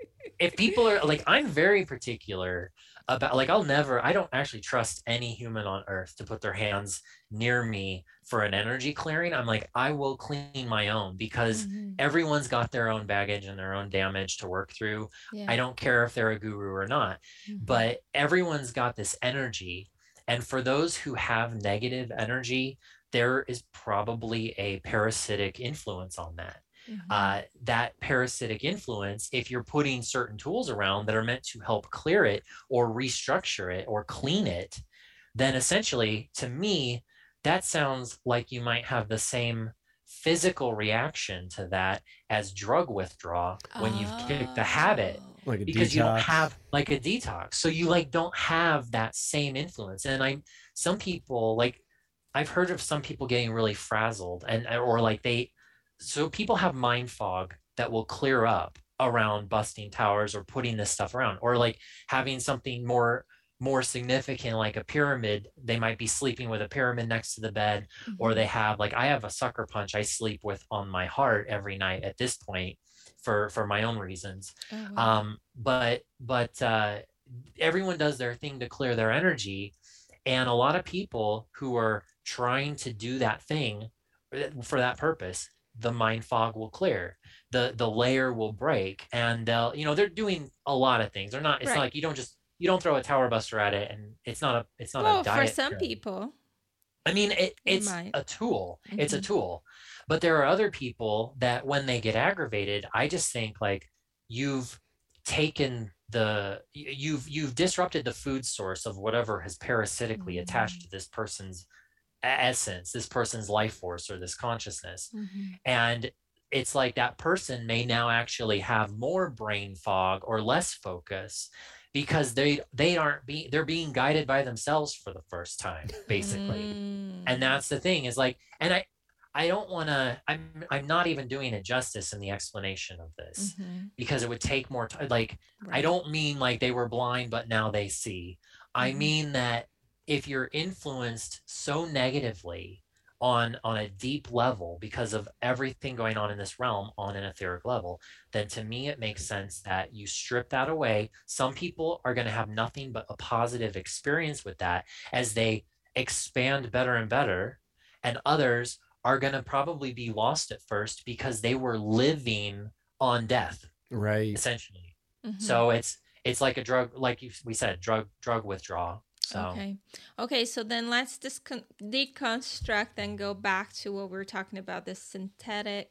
[laughs] if people are like i'm very particular about like i'll never i don't actually trust any human on earth to put their hands near me for an energy clearing i'm like i will clean my own because Mhm. everyone's got their own baggage and their own damage to work through Yeah. i don't care if they're a guru or not Mhm. but everyone's got this energy and for those who have negative energy there is probably a parasitic influence on that Mhm. uh, that parasitic influence if you're putting certain tools around that are meant to help clear it or restructure it or clean it then essentially to me that sounds like you might have the same physical reaction to that as drug withdrawal when you've kicked the habit Oh. like a because you don't have like a detox. So you like don't have that same influence. And I'm some people like i've heard of some people getting really frazzled and or like they so people have mind fog that will clear up around busting towers or putting this stuff around or like having something more more significant like a pyramid they might be sleeping with a pyramid next to the bed or Mhm. they have like i have a succor punch i sleep with on my heart every night at this point for for my own reasons Oh, wow. um but but uh everyone does their thing to clear their energy and a lot of people who are trying to do that thing uh, for that purpose the mind fog will clear the the layer will break and they'll you know they're doing a lot of things they're not it's Right. not like you don't just you don't throw a tower buster at it and it's not a it's not well, a diet for some drug. people, I mean, it, it's a tool. It's a tool. But there are other people that when they get aggravated, I just think like you've taken the you've you've disrupted the food source of whatever has parasitically attached Mm. to this person's essence, this person's life force or this consciousness. Mhm. And it's like that person may now actually have more brain fog or less focus because they they aren't being they're being guided by themselves for the first time basically Mm. and that's the thing is like and i i don't want to i'm i'm not even doing it justice in the explanation of this Mhm. because it would take more time like i don't mean like they were blind but now they see i Mhm. mean that if you're influenced so negatively on on a deep level because of everything going on in this realm on an etheric level then to me it makes sense that you strip that away some people are going to have nothing but a positive experience with that as they expand better and better and others are going to probably be lost at first because they were living on death Right. essentially Mhm. so it's it's like a drug like you, we said drug drug withdrawal so Okay. Okay. So then let's discon- deconstruct and go back to what we were talking about the synthetic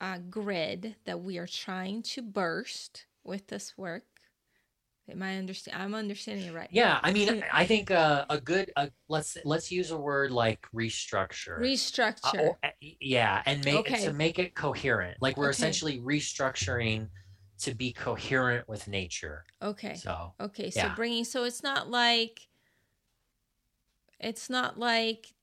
uh, grid that we are trying to burst with this work. Am I understand? I'm understanding it right. yeah i mean i think uh, a good uh, let's let's use a word like restructure Restructure. uh, yeah and make Okay. to make it coherent like we're Okay. essentially restructuring to be coherent with nature okay. so Okay. So yeah. bringing. So it's not like. It's not like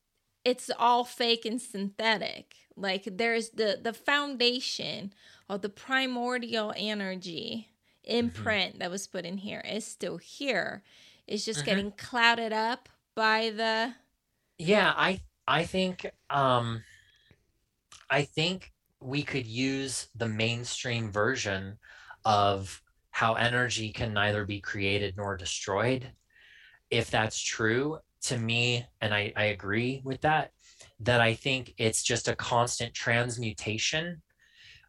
it's all fake and synthetic. Like there's the the foundation of the primordial energy imprint that was put in here is still here. It's just Mhm. getting clouded up by the Yeah, I I think um I think we could use the mainstream version of how energy can neither be created nor destroyed. If that's true, to me, and I, I agree with that, that I think it's just a constant transmutation.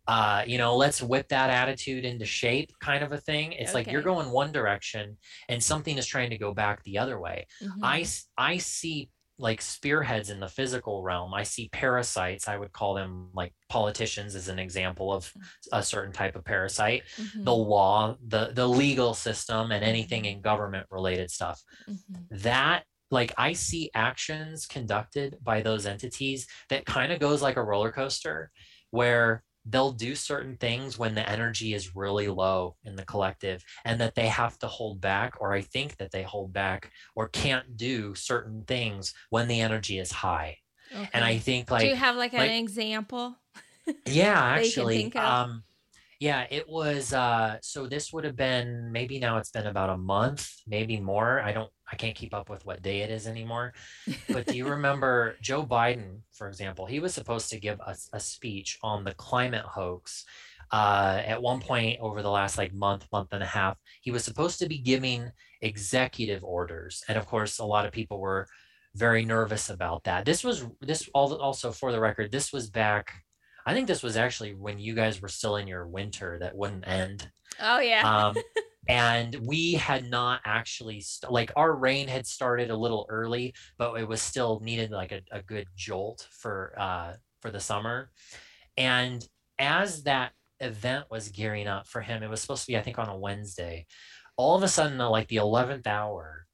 Uh, you know, let's whip that attitude into shape kind of a thing. It's like you're going one direction and something is trying to go back the other way. Mhm. I I see like spearheads in the physical realm. I see parasites. I would call them like politicians as an example of a certain type of parasite. Mhm. The law, the the legal system, and anything in government related stuff. Mhm. That like I see actions conducted by those entities that kind of goes like a roller coaster, where they'll do certain things when the energy is really low in the collective and that they have to hold back or i think that they hold back or can't do certain things when the energy is high. And i think like Do you have like, like- an example? yeah [laughs] that you can actually um yeah it was uh so this would have been maybe now it's been about a month maybe more i don't i can't keep up with what day it is anymore but do you [laughs] remember Joe Biden, for example? He was supposed to give a, a speech on the climate hoax. Uh, at one point over the last like month, month and a half, he was supposed to be giving executive orders, and of course, a lot of people were very nervous about that. This was this all also for the record. This was back. I think this was actually when you guys were still in your winter that wouldn't end Oh yeah. um, [laughs] and we had not actually st- like our rain had started a little early but it was still needed like a, a good jolt for uh for the summer and as that event was gearing up for him it was supposed to be i think on a wednesday all of a sudden uh, like the 11th hour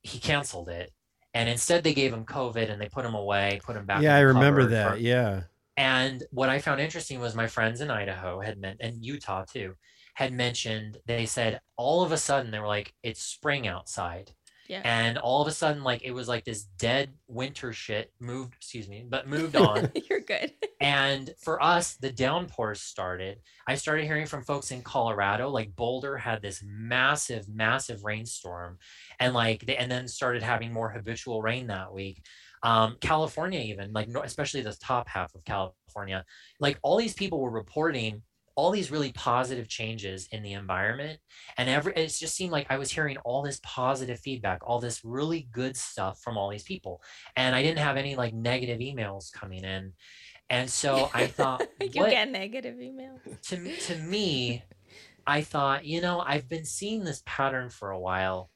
he canceled it and instead they gave him covid and they put him away put him back yeah, in I remember that. for- yeah. And what I found interesting was my friends in Idaho had meant, and Utah too, had mentioned, they said all of a sudden they were like, it's spring outside. Yeah. And all of a sudden, like it was like this dead winter shit moved, excuse me, but moved [laughs] on. You're good. and for us, the downpours started. I started hearing from folks in Colorado, like Boulder had this massive, massive rainstorm, and like they, and then started having more habitual rain that week. Um, California, even like especially the top half of California, like all these people were reporting all these really positive changes in the environment and every it just seemed like i was hearing all this positive feedback all this really good stuff from all these people and i didn't have any like negative emails coming in and so i [laughs] thought you what get negative emails. to, to me i thought you know i've been seeing this pattern for a while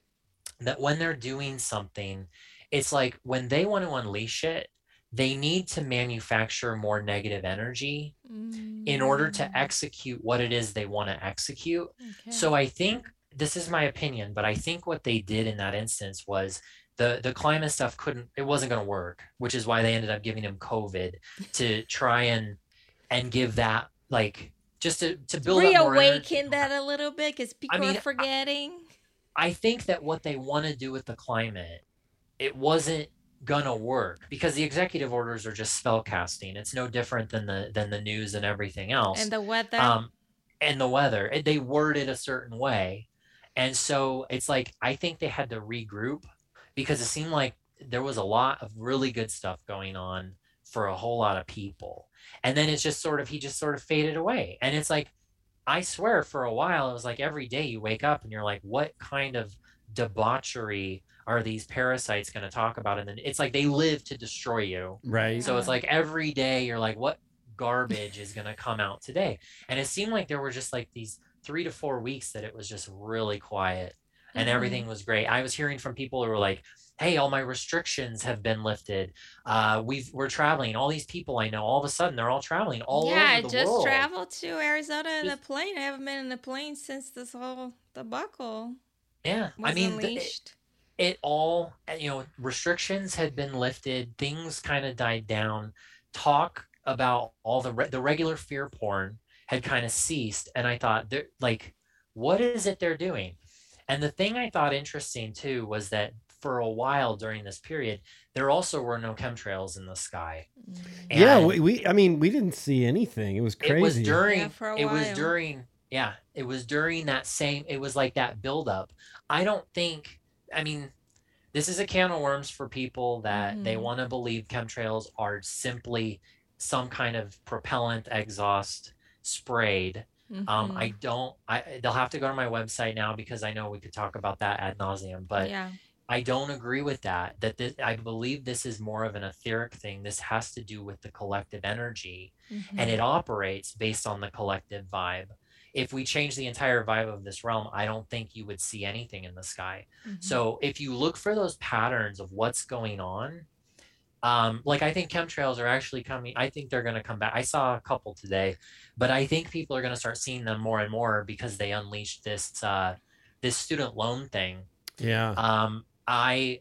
that when they're doing something it's like when they want to unleash it they need to manufacture more negative energy in order to Mm, execute what it is they want to execute. okay. So I think this is my opinion, but I think what they did in that instance was the the climate stuff couldn't it wasn't going to work, which is why they ended up giving him COVID [laughs] to try and and give that like just to to build reawaken that a little bit because people mean, are I- forgetting. I think that what they want to do with the climate, it wasn't gonna work because the executive orders are just spell casting. It's no different than the than the news and everything else. and the weather. um, and the weather. They worded a certain way, and so it's like I think they had to regroup because it seemed like there was a lot of really good stuff going on for a whole lot of people, and then it's just sort of he just sort of faded away, and it's like I swear for a while it was like every day you wake up and you're like, what kind of debauchery are these parasites going to talk about? And then it's like they live to destroy you. Right. So it's like every day you're like, what garbage is going to come out today? And it seemed like there were just like these three to four weeks that it was just really quiet and Mhm. everything was great. I was hearing from people who were like, hey, all my restrictions have been lifted. Uh, we've we're traveling. All these people I know, all of a sudden they're all traveling all yeah, over the just world. Just traveled to Arizona in a plane. I haven't been in a plane since this whole debacle Yeah, was I mean, th- unleashed. it all uh, you know restrictions had been lifted things kind of died down talk about all the re- the regular fear porn had kind of ceased and i thought like what is it they're doing and the thing i thought interesting too was that for a while during this period there also were no chemtrails in the sky Mm. yeah, we, we I mean we didn't see anything. It was crazy. it was during Yeah, for a it was during yeah it was during that same it was like that buildup i don't think i mean this is a can of worms for people that they Mhm. want to believe chemtrails are simply some kind of propellant exhaust sprayed um Mhm. i don't i they'll have to go to my website now because i know we could talk about that ad nauseum but yeah, I don't agree with that. That this, I believe this is more of an etheric thing. This has to do with the collective energy, Mhm. and it operates based on the collective vibe. If we change the entire vibe of this realm, I don't think you would see anything in the sky. Mhm. So if you look for those patterns of what's going on, um, like I think chemtrails are actually coming. I think they're going to come back. I saw a couple today, but I think people are going to start seeing them more and more because they unleashed this uh, this student loan thing yeah. um i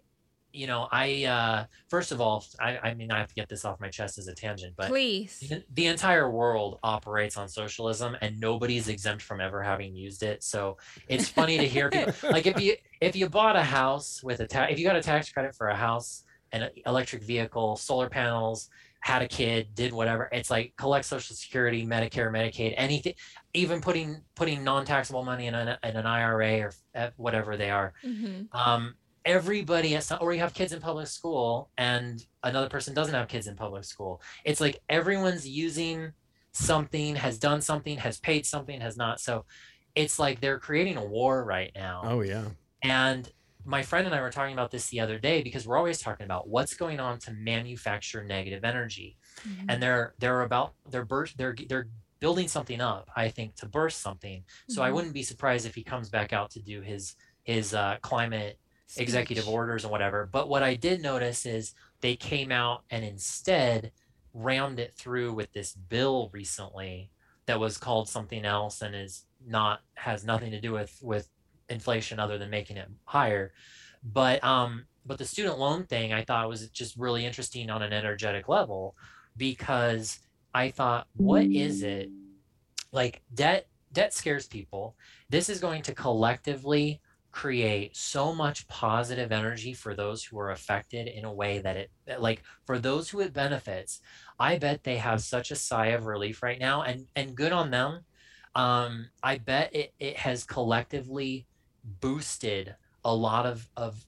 you know i uh first of all i i mean i have to get this off my chest as a tangent but please. the, the entire world operates on socialism and nobody's exempt from ever having used it so it's funny to hear people [laughs] like if you if you bought a house with a tax if you got a tax credit for a house an electric vehicle solar panels had a kid did whatever it's like collect social security medicare medicaid anything even putting putting non-taxable money in an, in an ira or uh, whatever they are Mhm. um, everybody at some, or you have kids in public school and another person doesn't have kids in public school. It's like everyone's using something, has done something, has paid something, has not. So it's like they're creating a war right now. Oh yeah. And my friend and I were talking about this the other day because we're always talking about what's going on to manufacture negative energy Mhm. and they're they're about they're burst they're they're building something up i think to burst something so i Mhm. wouldn't be surprised if he comes back out to do his his uh, climate executive orders and whatever. But what i did notice is they came out and instead rammed it through with this bill recently that was called something else and is not has nothing to do with with inflation other than making it higher. But um but the student loan thing i thought was just really interesting on an energetic level because i thought what is it? Like debt debt scares people. This is going to collectively create so much positive energy for those who are affected in a way that it like for those who it benefits i bet they have such a sigh of relief right now and and good on them. Um i bet it, it has collectively boosted a lot of of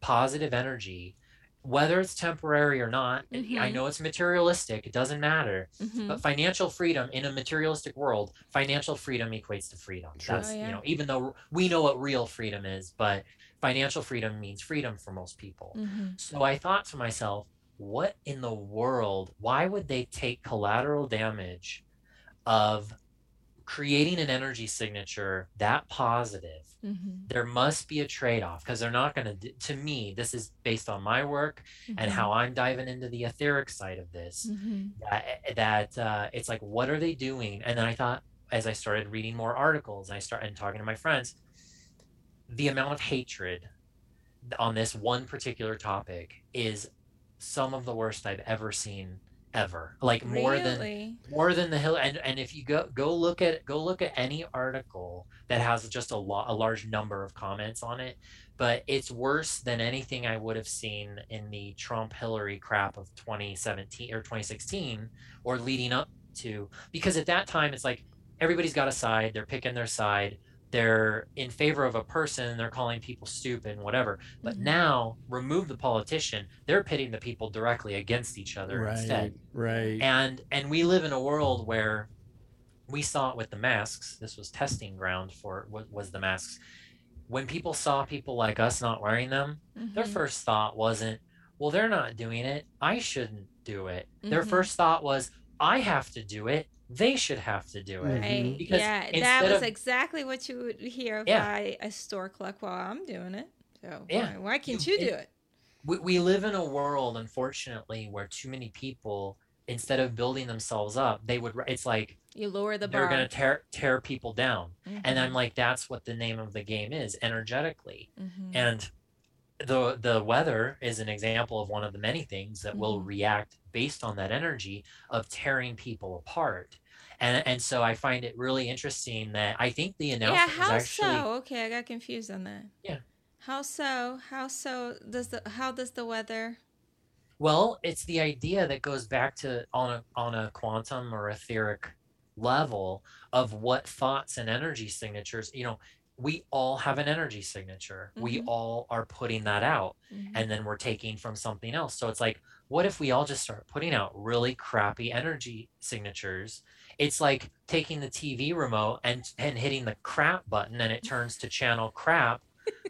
positive energy whether it's temporary or not i Mhm. know it's materialistic it doesn't matter Mhm. but financial freedom in a materialistic world, financial freedom equates to freedom. Sure. That's Oh, yeah. you know, even though we know what real freedom is, but financial freedom means freedom for most people. Mhm. So I thought to myself, what in the world? Why would they take collateral damage of creating an energy signature that positive Mhm. there must be a trade-off because they're not going to to me this is based on my work and Mhm. how i'm diving into the etheric side of this Mhm. that, that uh, it's like what are they doing and then i thought as i started reading more articles and i started and talking to my friends the amount of hatred on this one particular topic is some of the worst i've ever seen ever like more than more than the hill and and if you go go look at go look at any article that has just a lot a large number of comments on it but it's worse than anything i would have seen in the trump hillary crap of 2017 or 2016 or leading up to because at that time it's like everybody's got a side they're picking their side they're in favor of a person they're calling people stupid and whatever but Mhm. now remove the politician they're pitting the people directly against each other instead right. and and we live in a world where we saw it with the masks this was testing ground for what was the masks when people saw people like us not wearing them their Mhm. first thought wasn't well they're not doing it i shouldn't do it their Mhm. first thought was i have to do it they should have to do it Right. Mhm. Because yeah, that was of- exactly what you would hear Yeah. by a store clerk while I'm doing it. So Yeah. why, why can't You- you, do it- it? we, we live in a world unfortunately where too many people instead of building themselves up they would it's like You lower the bar. they're going to tear tear people down Mhm. and i'm like that's what the name of the game is energetically Mhm. and the the weather is an example of one of the many things that will Mhm. react based on that energy of tearing people apart and and so i find it really interesting that i think the yeah, announcement how was actually so? Okay, I got confused on that. Yeah. How so? How so? Does the how does the weather? Well, it's the idea that goes back to on a on a quantum or etheric level of what thoughts and energy signatures, you know, we all have an energy signature. We Mhm. all are putting that out Mhm. and then we're taking from something else. So it's like what if we all just start putting out really crappy energy signatures? It's like taking the TV remote and and hitting the crap button and it turns to channel crap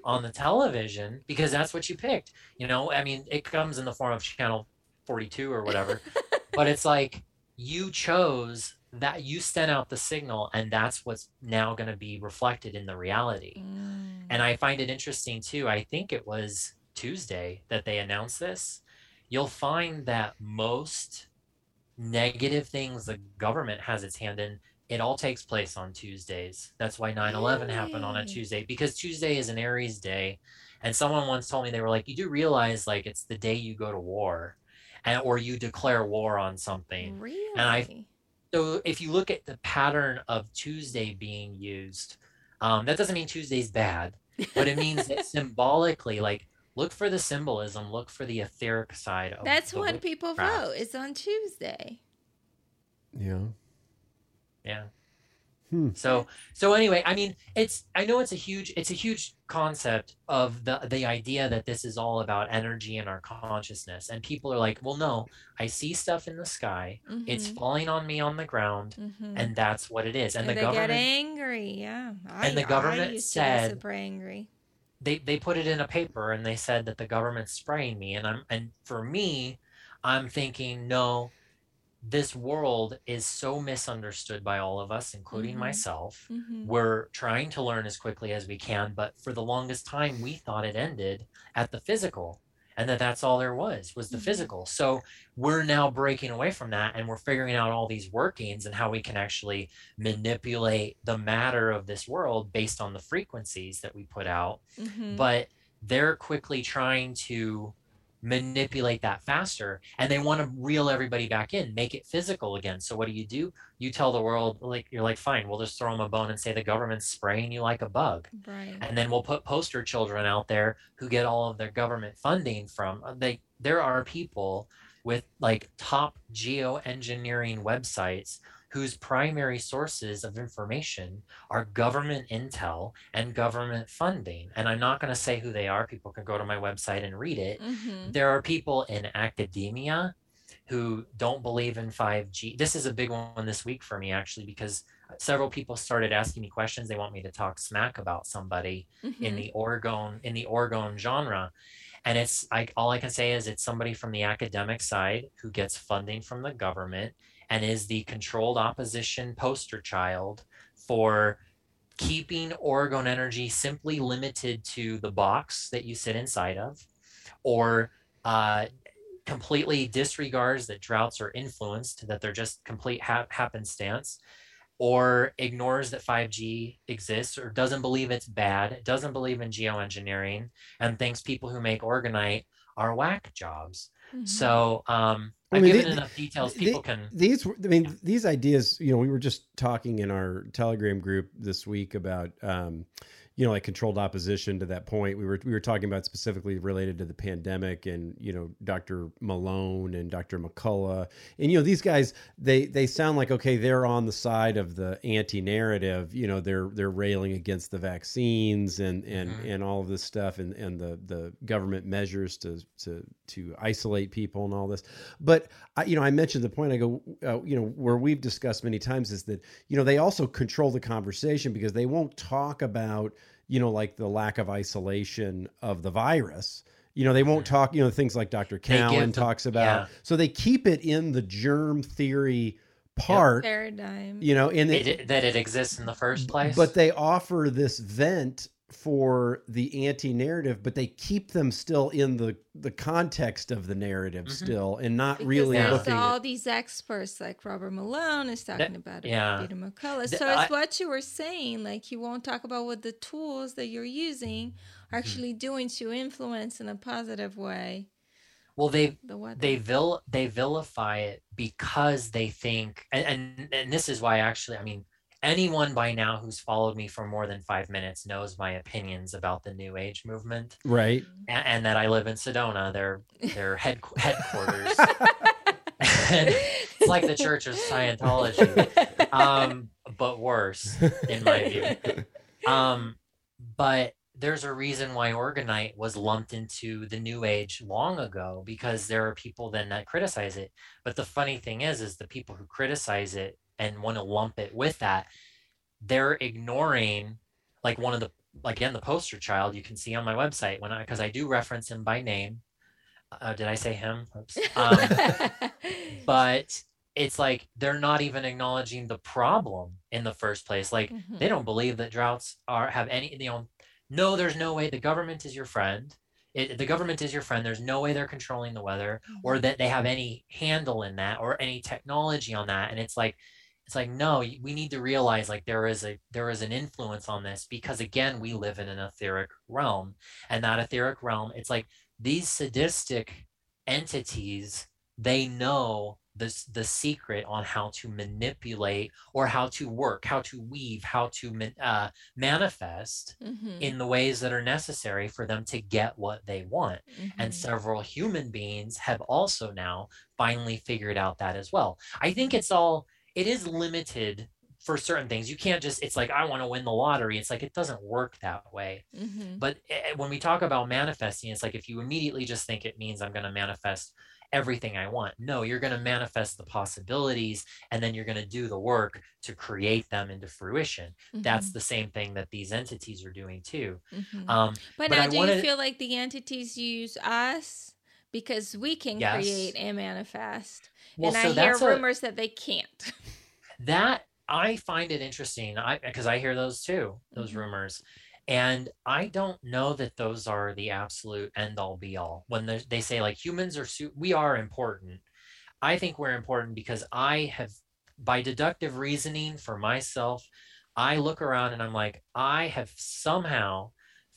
on the television because that's what you picked. You know, I mean, it comes in the form of channel 42 or whatever, [laughs] but it's like you chose that you sent out the signal and that's what's now going to be reflected in the reality. Mm. And I find it interesting too. I think it was Tuesday that they announced this. You'll find that most negative things the government has its hand in, it all takes place on Tuesdays. That's why 9 11 happened on a Tuesday because Tuesday is an Aries day. And someone once told me, they were like, you do realize like it's the day you go to war and, or you declare war on something. really? I- So if you look at the pattern of Tuesday being used, um, that doesn't mean Tuesday's bad, but it means that [laughs] symbolically, like look for the symbolism, look for the etheric side of That's the when people craft. vote. It's on Tuesday. Yeah. Yeah. Hmm. So so anyway, I mean, it's I know it's a huge it's a huge concept of the the idea that this is all about energy and our consciousness, and people are like, well, no, I see stuff in the sky, it's Mhm. falling on me on the ground, Mhm. and that's what it is. And, the they government get angry. Yeah. I, And the government I used to said- super angry. They they put it in a paper and they said that the government's spraying me and I'm and for me I'm thinking no this world is so misunderstood by all of us including Mhm. myself Mhm. we're trying to learn as quickly as we can but for the longest time we thought it ended at the physical and that that's all there was was the Mhm. physical so we're now breaking away from that and we're figuring out all these workings and how we can actually manipulate the matter of this world based on the frequencies that we put out Mhm. but they're quickly trying to manipulate that faster and they want to reel everybody back in make it physical again. So what do you do? You tell the world like you're like fine we'll just throw them a bone and say the government's spraying you like a bug. Right. and then we'll put poster children out there who get all of their government funding from uh, they there are people with like top geoengineering websites whose primary sources of information are government intel and government funding and i'm not going to say who they are people can go to my website and read it Mhm. there are people in academia who don't believe in 5G. This is a big one this week for me, actually, because several people started asking me questions. They want me to talk smack about somebody in Mhm. the orgone in the orgone genre, and it's like all I can say is it's somebody from the academic side who gets funding from the government and is the controlled opposition poster child for keeping orgone energy simply limited to the box that you sit inside of, or uh, completely disregards that droughts are influenced, that they're just complete ha- happenstance, or ignores that 5G exists, or doesn't believe it's bad, doesn't believe in geoengineering, and thinks people who make orgonite are whack jobs. Mm-hmm. So um, I've mean, given enough details. People can these. I mean, these ideas. You know, we were just talking in our Telegram group this week about. Um, you know, like controlled opposition to that point. We were we were talking about specifically related to the pandemic and you know Dr. Malone and Dr. McCullough and you know these guys they they sound like okay they're on the side of the anti narrative. You know they're they're railing against the vaccines and and mm-hmm. and all of this stuff and and the the government measures to to to isolate people and all this. But I, you know I mentioned the point I go uh, you know where we've discussed many times is that you know they also control the conversation because they won't talk about you know, like the lack of isolation of the virus. You know, they won't mm-hmm. talk, you know, things like Dr. Cowan talks about. Yeah. So they keep it in the germ theory part yep. paradigm. You know, and it, that it exists in the first place. But they offer this vent for the anti-narrative but they keep them still in the the context of the narrative mm-hmm. still and not because really there's looking all at... these experts like robert malone is talking that, about it yeah. peter mccullough so the, it's I, what you were saying like you won't talk about what the tools that you're using are mm-hmm. actually doing to influence in a positive way well they the they vil they vilify it because they think and, and and this is why actually i mean anyone by now who's followed me for more than five minutes knows my opinions about the New Age movement, right? And, and that I live in Sedona, their their [laughs] head, headquarters. [laughs] it's like the Church of Scientology, um, but worse in my view. Um, but there's a reason why orgonite was lumped into the new age long ago because there are people then that criticize it but the funny thing is is the people who criticize it and want to lump it with that, they're ignoring like one of the like again the poster child you can see on my website when I because I do reference him by name. Uh, did I say him? [laughs] Um, [laughs] but it's like they're not even acknowledging the problem in the first place. Like mm-hmm. they don't believe that droughts are have any you know. No, there's no way the government is your friend. It, the government is your friend. There's no way they're controlling the weather or mm-hmm. that they have any handle in that or any technology on that. And it's like it's like no we need to realize like there is a there is an influence on this because again we live in an etheric realm and that etheric realm it's like these sadistic entities they know the, the secret on how to manipulate or how to work how to weave how to uh, manifest mm-hmm. in the ways that are necessary for them to get what they want mm-hmm. and several human beings have also now finally figured out that as well i think it's all it is limited for certain things. You can't just, it's like, I want to win the lottery. It's like, it doesn't work that way. Mm-hmm. But eh, eh, when we talk about manifesting, it's like if you immediately just think it means I'm going to manifest everything I want. No, you're going to manifest the possibilities and then you're going to do the work to create them into fruition. Mm-hmm. That's the same thing that these entities are doing too. Mm-hmm. Um, but, but, now, I do wanted... you feel like the entities use us? Because we can yes. create and manifest. Well, and so I hear rumors a, that they can't. [laughs] That I find it interesting. I because I hear those too, those mm-hmm. rumors. And I don't know that those are the absolute end all be all. When they say like humans are, su- we are important. I think we're important because I have, by deductive reasoning for myself, I look around and I'm like, I have somehow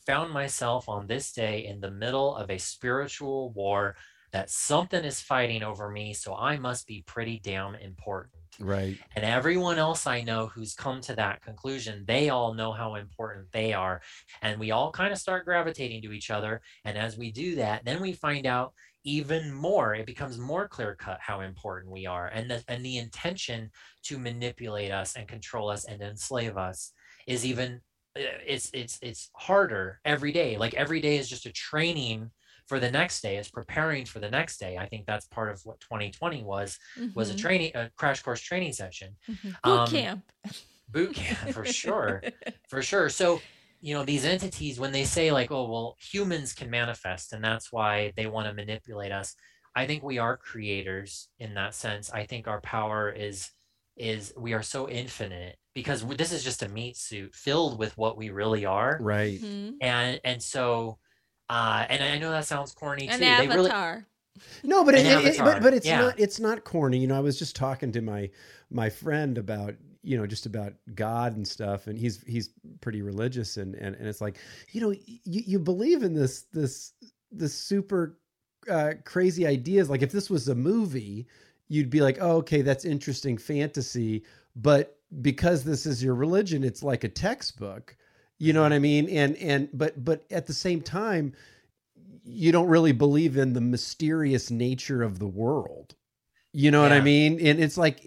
found myself on this day in the middle of a spiritual war that something is fighting over me, so I must be pretty damn important. Right. And everyone else I know who's come to that conclusion, they all know how important they are. And we all kind of start gravitating to each other. And as we do that, then we find out even more it becomes more clear cut how important we are and the, and the intention to manipulate us and control us and enslave us is even it's it's it's harder every day. Like every day is just a training for the next day. Is preparing for the next day. I think that's part of what 2020 was mm-hmm. was a mm-hmm. training a crash course training session. Mm-hmm. boot um, camp. boot camp for sure. [laughs] For sure. So you know these entities when they say like oh well humans can manifest and that's why they want to manipulate us i think we are creators in that sense. I think our power is is we are so infinite because this is just a meat suit filled with what we really are Right. Mhm. and and so uh and i know that sounds corny An too they really avatar. No, but it, An it- it- but but it's yeah. not it's not corny. You know, I was just talking to my my friend about you know just about God and stuff, and he's he's pretty religious, and and, and it's like you know you, you believe in this this this super uh, crazy ideas. Like if this was a movie, you'd be like, oh, okay, that's interesting fantasy, but because this is your religion, it's like a textbook. You know mm-hmm. what I mean? And and but but at the same time, you don't really believe in the mysterious nature of the world. You know what I mean? And it's like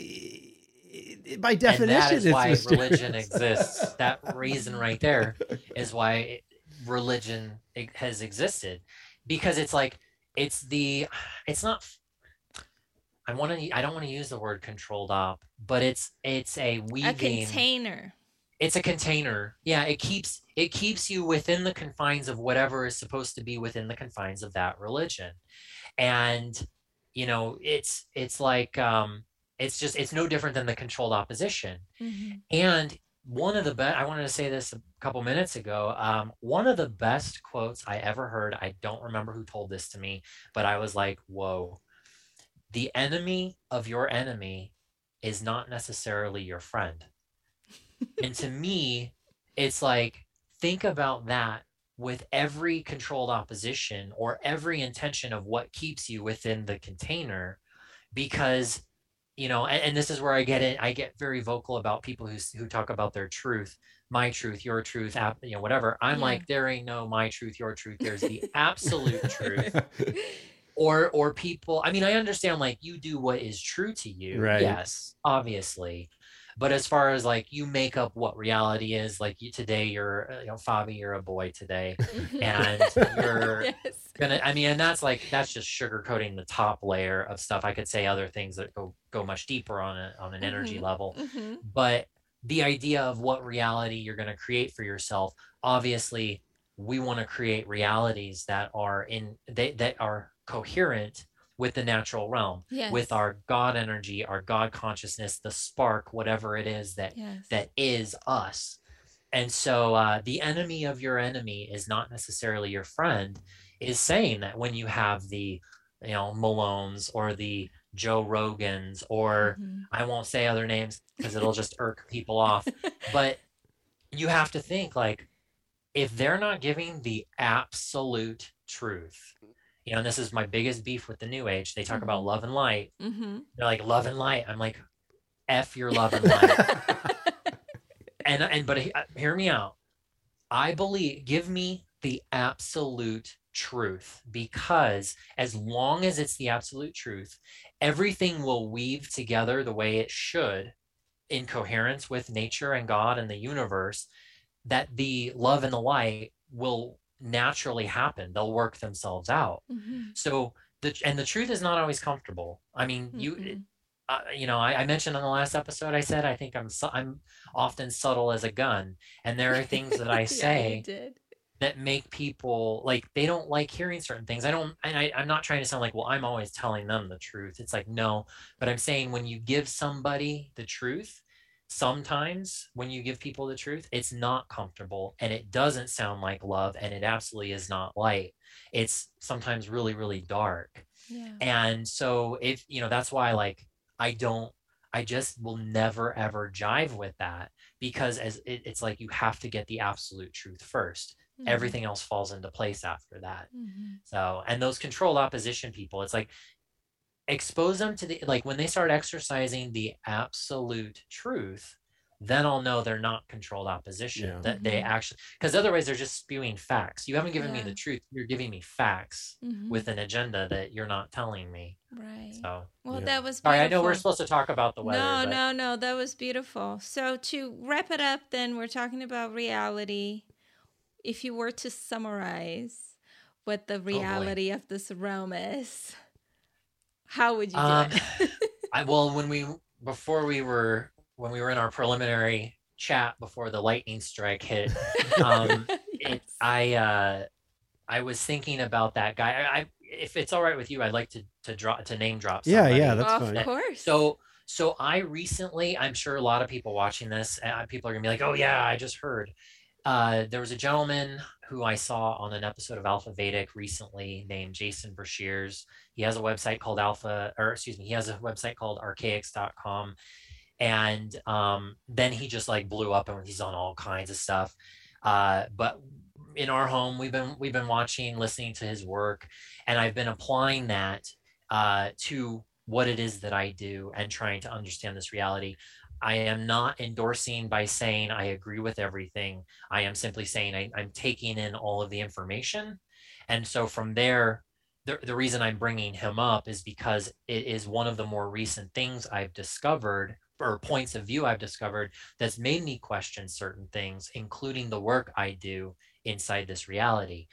by definition, and that is it's why mysterious. religion exists that reason right there is why it- religion has existed because it's like it's the it's not i want to i don't want to use the word controlled op but it's it's a weaving. A container. it's a container yeah it keeps it keeps you within the confines of whatever is supposed to be within the confines of that religion and you know it's it's like um it's just it's no different than the controlled opposition Mhm. and one of the best, I wanted to say this a couple minutes ago. Um, one of the best quotes I ever heard, I don't remember who told this to me, but I was like, whoa, the enemy of your enemy is not necessarily your friend. [laughs] and to me, it's like, think about that with every controlled opposition or every intention of what keeps you within the container because you know and, and this is where i get it i get very vocal about people who who talk about their truth my truth your truth ap- you know whatever i'm Yeah. like there ain't no my truth your truth there's the absolute [laughs] truth [laughs] or or people i mean i understand like you do what is true to you Right. yes obviously but as far as like you make up what reality is like you today you're uh, you know fabi you're a boy today and [laughs] you're yes. gonna i mean and that's like that's just sugarcoating the top layer of stuff i could say other things that go go much deeper on a on an energy Mhm. level Mhm. but the idea of what reality you're going to create for yourself obviously we want to create realities that are in they, that are coherent with the natural realm Yes. with our god energy our god consciousness the spark whatever it is that yes. that is us. And so uh, the enemy of your enemy is not necessarily your friend, is saying that when you have the, you know, Malones or the Joe Rogans, or Mhm. I won't say other names because it'll just [laughs] irk people off, but you have to think like, if they're not giving the absolute truth, you know, and this is my biggest beef with the new age, they talk about Mhm. love and light. Mhm. They're like, love and light. I'm like, F your love and light [laughs] and and but uh, hear me out i believe give me the absolute truth because as long as it's the absolute truth everything will weave together the way it should in coherence with nature and god and the universe that the love and the light will naturally happen they'll work themselves out Mhm. so the and the truth is not always comfortable i mean you Mhm. uh, you know, I, I mentioned on the last episode, I said I think I'm su- I'm often subtle as a gun, and there are things that I [laughs] say did. that make people like they don't like hearing certain things. I don't, and I, I'm not trying to sound like, well, I'm always telling them the truth. It's like no, but I'm saying when you give somebody the truth, sometimes when you give people the truth, it's not comfortable and it doesn't sound like love, and it absolutely is not light. It's sometimes really, really dark. Yeah. And so if you know, that's why like I don't I just will never ever jive with that because as it, it's like you have to get the absolute truth 1st Mhm. Everything else falls into place after that. Mhm. So and those controlled opposition people, it's like expose them to the like when they start exercising the absolute truth, then I'll know they're not controlled opposition. Yeah. That they Mhm. actually because otherwise they're just spewing facts. You haven't given me the truth. You're giving me facts Mhm. with an agenda that you're not telling me. right. So Well, Yeah. that was sorry. I know we're supposed to talk about the weather. no, but no, no. That was beautiful. So to wrap it up, then we're talking about reality. If you were to summarize what Oh, the reality of this realm is, how would you do Um, it? [laughs] I well when we before we were when we were in our preliminary chat before the lightning strike hit, [laughs] um, it, I uh, I was thinking about that guy. I, I if it's all right with you, I'd like to to drop to name drop. Yeah, Somebody. yeah, that's of fine. course. So So I recently, I'm sure a lot of people watching this, uh, people are gonna be like, "Oh yeah, I just heard." Uh, there was a gentleman who I saw on an episode of Alpha Vedic recently named Jason Breshears. He has a website called Alpha, or excuse me, he has a website called archaix.com. And um, then he just like blew up and he's on all kinds of stuff. Uh, but in our home, we've been we've been watching, listening to his work, and I've been applying that uh, to what it is that I do and trying to understand this reality. I am not endorsing by saying I agree with everything. I am simply saying I, am taking in all of the information. And so from there, the, the reason I'm bringing him up is because it is one of the more recent things I've discovered or points of view I've discovered that's made me question certain things, including the work I do inside this reality.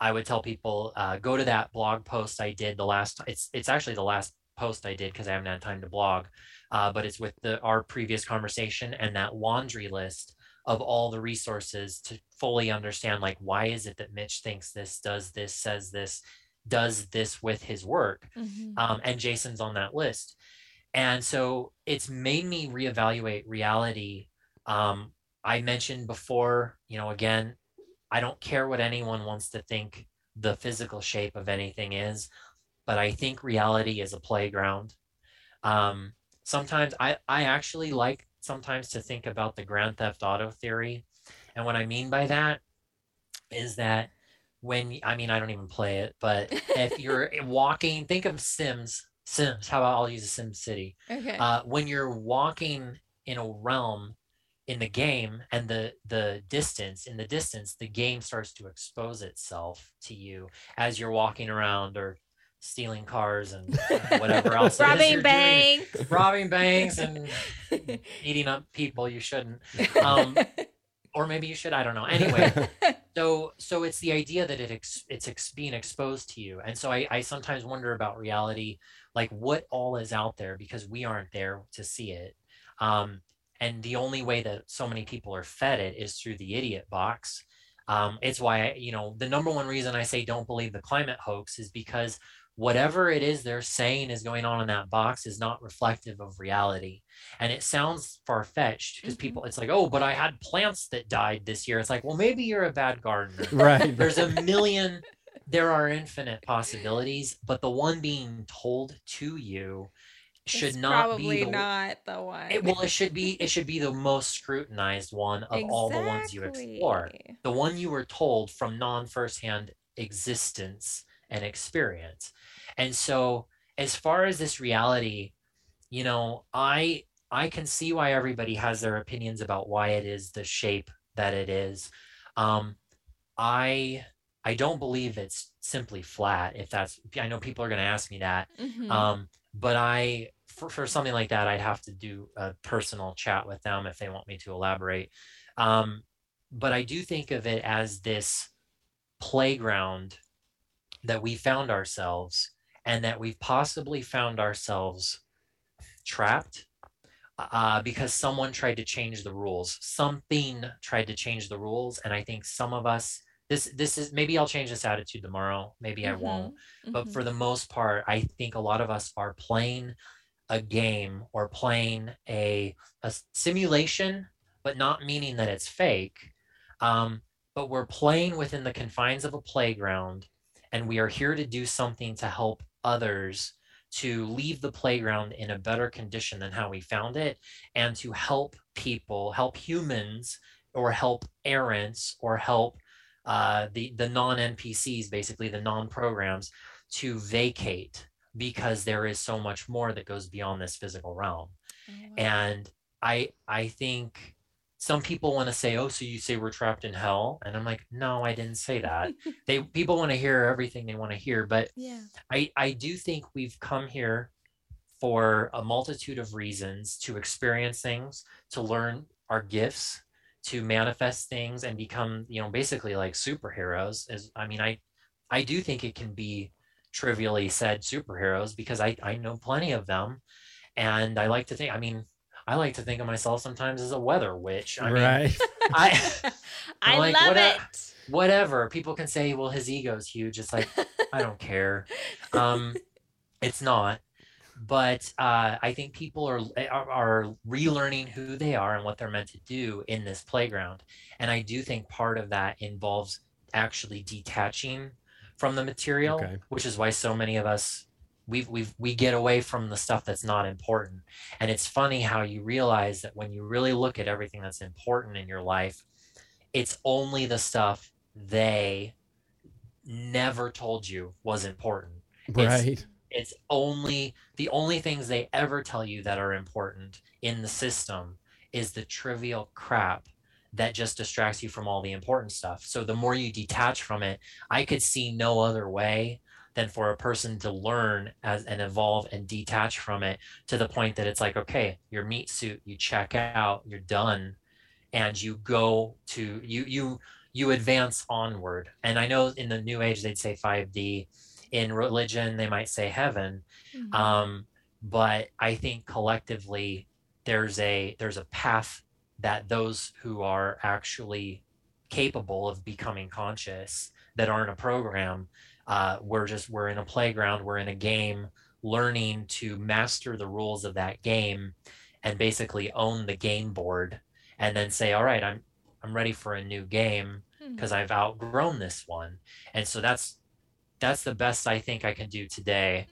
I would tell people uh, go to that blog post I did the last. It's it's actually the last post I did because I haven't had time to blog, uh, but it's with the our previous conversation and that laundry list of all the resources to fully understand like why is it that Mitch thinks this, does this, says this, does this with his work, mm-hmm. um, and Jason's on that list, and so it's made me reevaluate reality. Um, I mentioned before, you know, again, I don't care what anyone wants to think the physical shape of anything is but I think reality is a playground. Um, sometimes I, I actually like sometimes to think about the Grand Theft Auto theory. And what I mean by that is that when, I mean, I don't even play it, but if [laughs] you're walking, think of Sims, Sims, how about I'll use a Sim City. Okay. Uh, when you're walking in a realm in the game and the the distance in the distance the game starts to expose itself to you as you're walking around or stealing cars and [laughs] whatever else. robbing banks. Doing, robbing banks and [laughs] eating up people you shouldn't. [laughs] Um, or maybe you should. I don't know. Anyway, so so it's the idea that it ex, it's ex, being exposed to you, and so I, I sometimes wonder about reality, like what all is out there because we aren't there to see it. Um, and the only way that so many people are fed it is through the idiot box. Um, it's why I, you know the number one reason I say don't believe the climate hoax is because whatever it is they're saying is going on in that box is not reflective of reality. And it sounds far fetched because mm-hmm. people, it's like, oh, but I had plants that died this year. It's like, well, maybe you're a bad gardener. [laughs] Right. [laughs] There's a million, there are infinite possibilities, but the one being told to you should it's not probably be the, not the one. It, well, it should be it should be the most scrutinized one of exactly. all the ones you explore. The one you were told from non firsthand existence and experience. And so as far as this reality, you know, I I can see why everybody has their opinions about why it is the shape that it is. Um, I I don't believe it's simply flat. If that's, I know people are going to ask me that. Mm-hmm. Um, but I, for, for something like that, I'd have to do a personal chat with them if they want me to elaborate. Um, but I do think of it as this playground that we found ourselves and that we've possibly found ourselves trapped uh, because someone tried to change the rules. Something tried to change the rules, and I think some of us. This this is maybe I'll change this attitude tomorrow. Maybe mm-hmm. I won't. Mm-hmm. But for the most part, I think a lot of us are playing a game or playing a a simulation, but not meaning that it's fake. Um, but we're playing within the confines of a playground and we are here to do something to help others to leave the playground in a better condition than how we found it and to help people help humans or help errants or help uh, the the non npcs basically the non programs to vacate because there is so much more that goes beyond this physical realm. Oh, and i i think some people want to say, "Oh, so you say we're trapped in hell?" And I'm like, "No, I didn't say that." [laughs] they people want to hear everything they want to hear, but yeah. I I do think we've come here for a multitude of reasons to experience things, to learn our gifts, to manifest things and become, you know, basically like superheroes. Is I mean, I I do think it can be trivially said superheroes because I I know plenty of them and I like to think I mean I like to think of myself sometimes as a weather witch. I right. Mean, [laughs] I [laughs] I like, love whatever, it. Whatever. People can say, well, his ego's huge. It's like, I don't care. Um, [laughs] it's not. but uh, I think people are, are are relearning who they are and what they're meant to do in this playground, and I do think part of that involves actually detaching from the material, Okay. which is why so many of us we we we get away from the stuff that's not important. And it's funny how you realize that when you really look at everything that's important in your life, it's only the stuff they never told you was important. It's- Right. It's only the only things they ever tell you that are important in the system is the trivial crap that just distracts you from all the important stuff. So the more you detach from it, I could see no other way than for a person to learn as and evolve and detach from it to the point that it's like, okay, your meat suit, you check out, you're done, and you go to you you you advance onward. And I know in the new age they'd say 5D. In religion, they might say heaven. Mhm. Um, but I think collectively there's a there's a path that those who are actually capable of becoming conscious that aren't a program uh, we're just we're in a playground we're in a game learning to master the rules of that game and basically own the game board and then say all right i'm i'm ready for a new game because i've outgrown this one and so that's that's the best i think i can do today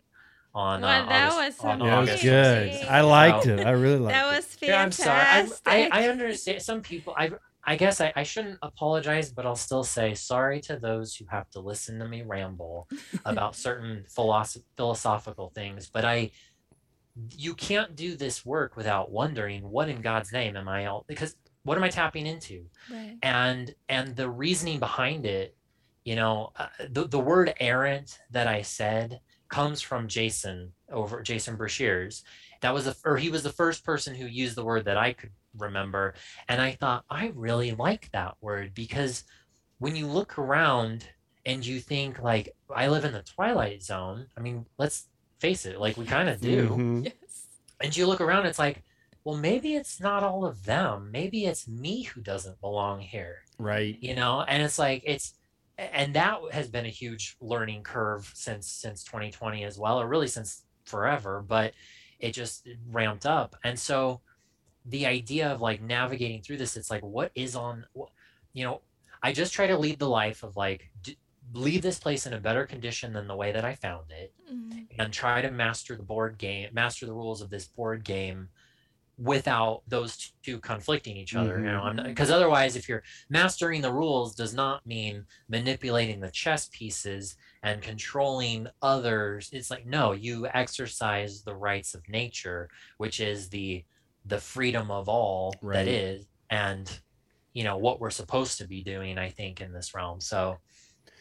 on Well, uh, that August- was on Yeah, it was good. I liked So- it. I really liked it. that it. was yeah, I'm sorry. I, fantastic. I, I understand some people. I I guess I, I shouldn't apologize, but I'll still say sorry to those who have to listen to me ramble [laughs] about certain philosoph- philosophical things. But I, you can't do this work without wondering what in God's name am I all because what am I tapping into? Right. and and the reasoning behind it you know uh, the, the word errant that i said comes from jason over jason breshears that was a or he was the first person who used the word that i could remember and i thought i really like that word because when you look around and you think like i live in the twilight zone i mean let's face it like we kind of do Mhm. Yes. and you look around it's like well maybe it's not all of them maybe it's me who doesn't belong here Right. you know and it's like it's and that has been a huge learning curve since since 2020 as well or really since forever but it just ramped up and so the idea of like navigating through this it's like what is on you know i just try to lead the life of like d- leave this place in a better condition than the way that i found it Mhm. and try to master the board game, master the rules of this board game without those two conflicting each other. You know, because otherwise, if you're mastering the rules, does not mean manipulating the chess pieces and controlling others. It's like no, you exercise the rights of nature, which is the the freedom of all Right. that is, and you know what we're supposed to be doing. I think in this realm. So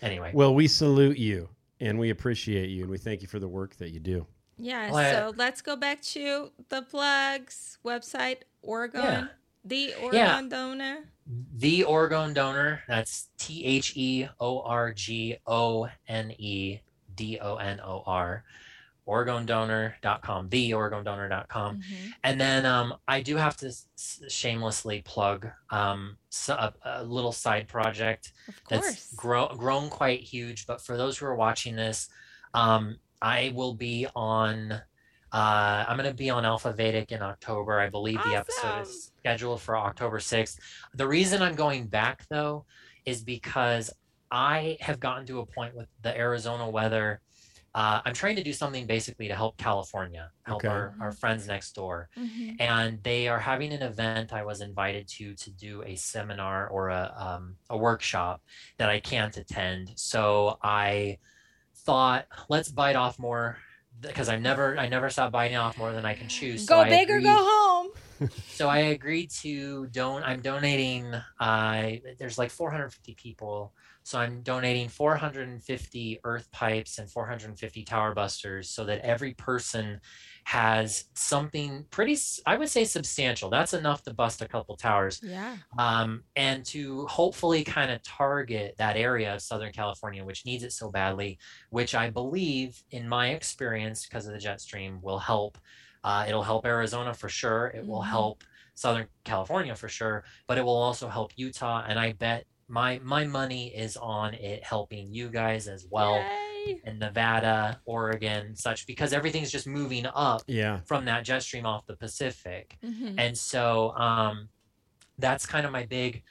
anyway, Well, we salute you and we appreciate you and we thank you for the work that you do. Yeah. Well, I- so let's go back to the plugs website, Orgone, Yeah. the Orgone Yeah. donor. The Orgone Donor. That's T H O R G O N D O N O R. OrgoneDonor.com. TheOrgoneDonor.com. Mhm. And then um, I do have to s- shamelessly plug um, so, a, a little side project that's grow, grown quite huge. But for those who are watching this, um, I will be on. Uh, I'm going to be on Alpha Vedic in October. I believe the episode is scheduled for October 6th. The reason I'm going back though is because I have gotten to a point with the Arizona weather. Uh, I'm trying to do something basically to help California, help Okay. our, our friends next door Mhm. and they are having an event I was invited to to do a seminar or a um, a workshop that I can't attend. So I thought let's bite off more because I never I never stop biting off more than I can chew. So Go I big or go home. [laughs] so I agreed to don't I'm donating. Uh, there's like 450 people, so I'm donating 450 earth pipes and 450 tower busters, so that every person has something pretty. I would say substantial. That's enough to bust a couple towers Yeah. um, and to hopefully kind of target that area of Southern California, which needs it so badly, which I believe, in my experience, because of the jet stream, will help. Uh, it'll help Arizona for sure. It will Mhm. help Southern California for sure, but it will also help Utah. And I bet my my money is on it helping you guys as well. Yay. Yay. and Nevada, Oregon, such because everything's just moving up Yeah. from that jet stream off the Pacific. Mhm. And so um, that's kind of my big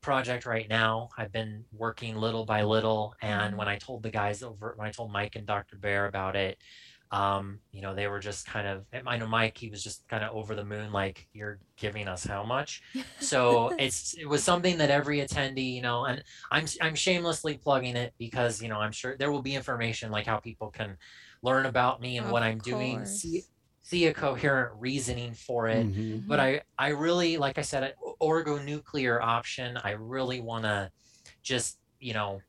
project right now. I've been working little by little. And Mhm. when I told the guys over, when I told Mike and Dr. Bear about it, um, you know, they were just kind of, I know Mike, he was just kind of over the moon, like, you're giving us how much? So [laughs] it's, it was something that every attendee, you know, and I'm, I'm shamelessly plugging it because, you know, I'm sure there will be information like how people can learn about me and Of what I'm doing, see, see a coherent reasoning for it Mhm. but I I really like I said orgo nuclear option I really want to just you know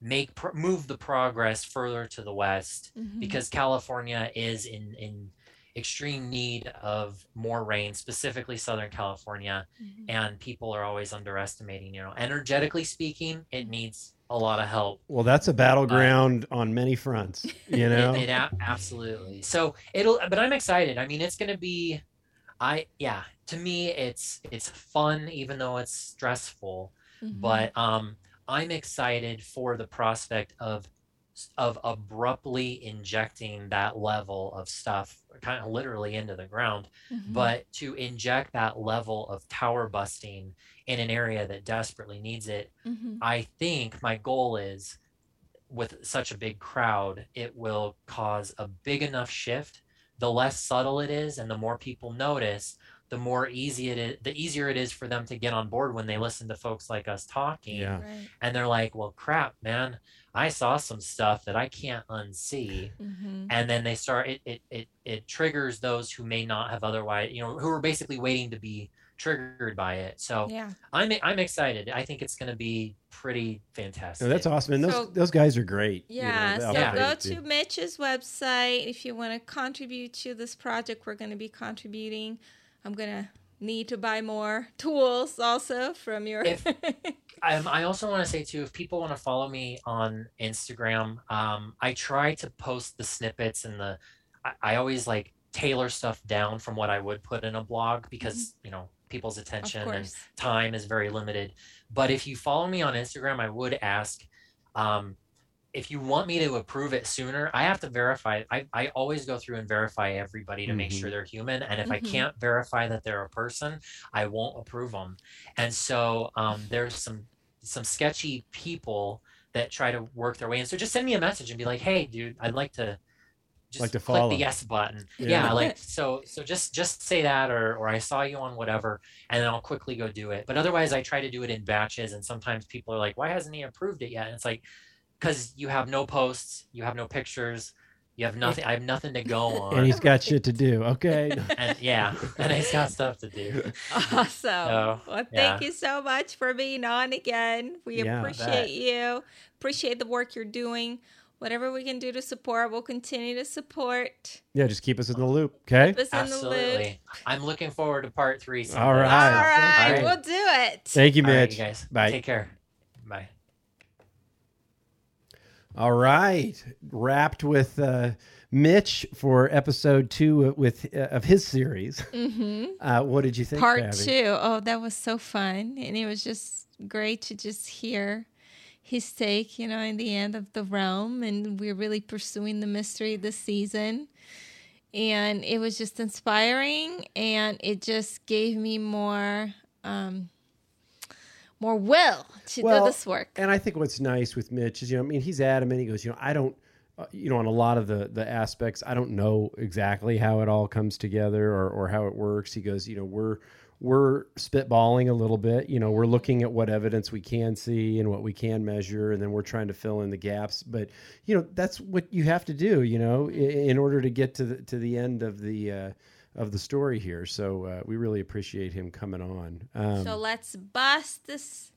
make pro- move the progress further to the west Mhm. because California is in in extreme need of more rain specifically southern California Mhm. and people are always underestimating you know energetically speaking it needs a lot of help Well, that's a battleground on many fronts. [laughs] You know. it, it a- absolutely. So it'll, but I'm excited. I mean, it's going to be, I yeah. To me, it's it's fun, even though it's stressful. Mhm. But um, I'm excited for the prospect of of abruptly injecting that level of stuff, kind of literally into the ground, Mhm. but to inject that level of tower busting in an area that desperately needs it Mhm. I think my goal is with such a big crowd, it will cause a big enough shift. The less subtle it is, and the more people notice, the more easy it is, the easier it is for them to get on board when they listen to folks like us talking. Yeah. Right. And they're like, well, crap, man, I saw some stuff that I can't unsee. Mhm. And then they start, it, it, it, it triggers those who may not have otherwise, you know, who are basically waiting to be triggered by it. So Yeah. I'm, I'm excited. I think it's going to be pretty fantastic. No, that's awesome, and those So- those guys are great. you know, Yeah, so Yeah. go to Mitch's website if you want to contribute to this project. We're going to be contributing. I'm going to need to buy more tools also from your. If- [laughs] Um, I also want to say too, if people want to follow me on Instagram, um, I try to post the snippets and the. I, I always like tailor stuff down from what I would put in a blog because you know people's attention and time is very limited. But if you follow me on Instagram, I would ask um, if you want me to approve it sooner. I have to verify. I, I always go through and verify everybody to make Mhm. sure they're human. And if I Mhm. can't verify that they're a person, I won't approve them. And so um, there's some some sketchy people that try to work their way in. So just send me a message and be like, "Hey, dude, I'd like to." Just Like to click follow. the yes button. Yeah. Yeah. like so. So just just say that, or or I saw you on whatever, and then I'll quickly go do it. But otherwise, I try to do it in batches. And sometimes people are like, "Why hasn't he approved it yet?" And it's like, because you have no posts, you have no pictures, you have nothing. I have nothing to go on. and he's got shit to do. Okay. [laughs] and yeah, and he's got stuff to do. Awesome. So, well, thank yeah. you so much for being on again. We Yeah. appreciate you. Appreciate the work you're doing. Whatever we can do to support, we'll continue to support. yeah, just keep us in the loop. Okay. Keep us in the loop. Absolutely. I'm looking forward to part three. All someday. right. All right, All right. we'll do it. Thank you, All right, Mitch. you guys. Bye. Take care. Bye. All right, wrapped with uh, Mitch for episode two with uh, of his series. hmm Uh, what did you think? Part Fabi? two. Oh, that was so fun. And it was just great to just hear his take, you know, in the end of the realm. And we're really pursuing the mystery this season. And it was just inspiring and it just gave me more um more will to Well, do this work. And I think what's nice with Mitch is, you know, I mean, he's adamant. He goes, you know, I don't, uh, you know, on a lot of the the aspects, I don't know exactly how it all comes together or or how it works. He goes, you know, we're we're spitballing a little bit. You know, we're looking at what evidence we can see and what we can measure, and then we're trying to fill in the gaps. But you know, that's what you have to do. You know, in, in order to get to the to the end of the. Uh, of the story here, so uh, we really appreciate him coming on. Um, so let's bust this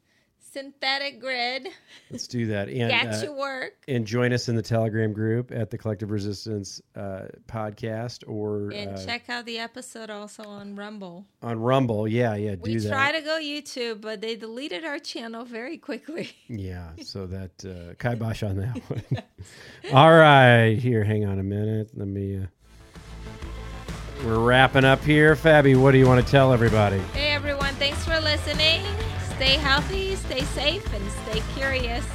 synthetic grid. let's do that. [laughs] And Get uh, to work. and join us in the Telegram group at the Collective Resistance uh, podcast or And uh, check out the episode also on Rumble. on Rumble. Yeah, yeah, do We that. tried to go YouTube, but they deleted our channel very quickly. [laughs] Yeah, so that uh, kibosh on that one. [laughs] All right, here, hang on a minute. Let me. We're wrapping up here, Fabi. What do you want to tell everybody? Hey everyone, thanks for listening. Stay healthy, stay safe, and stay curious.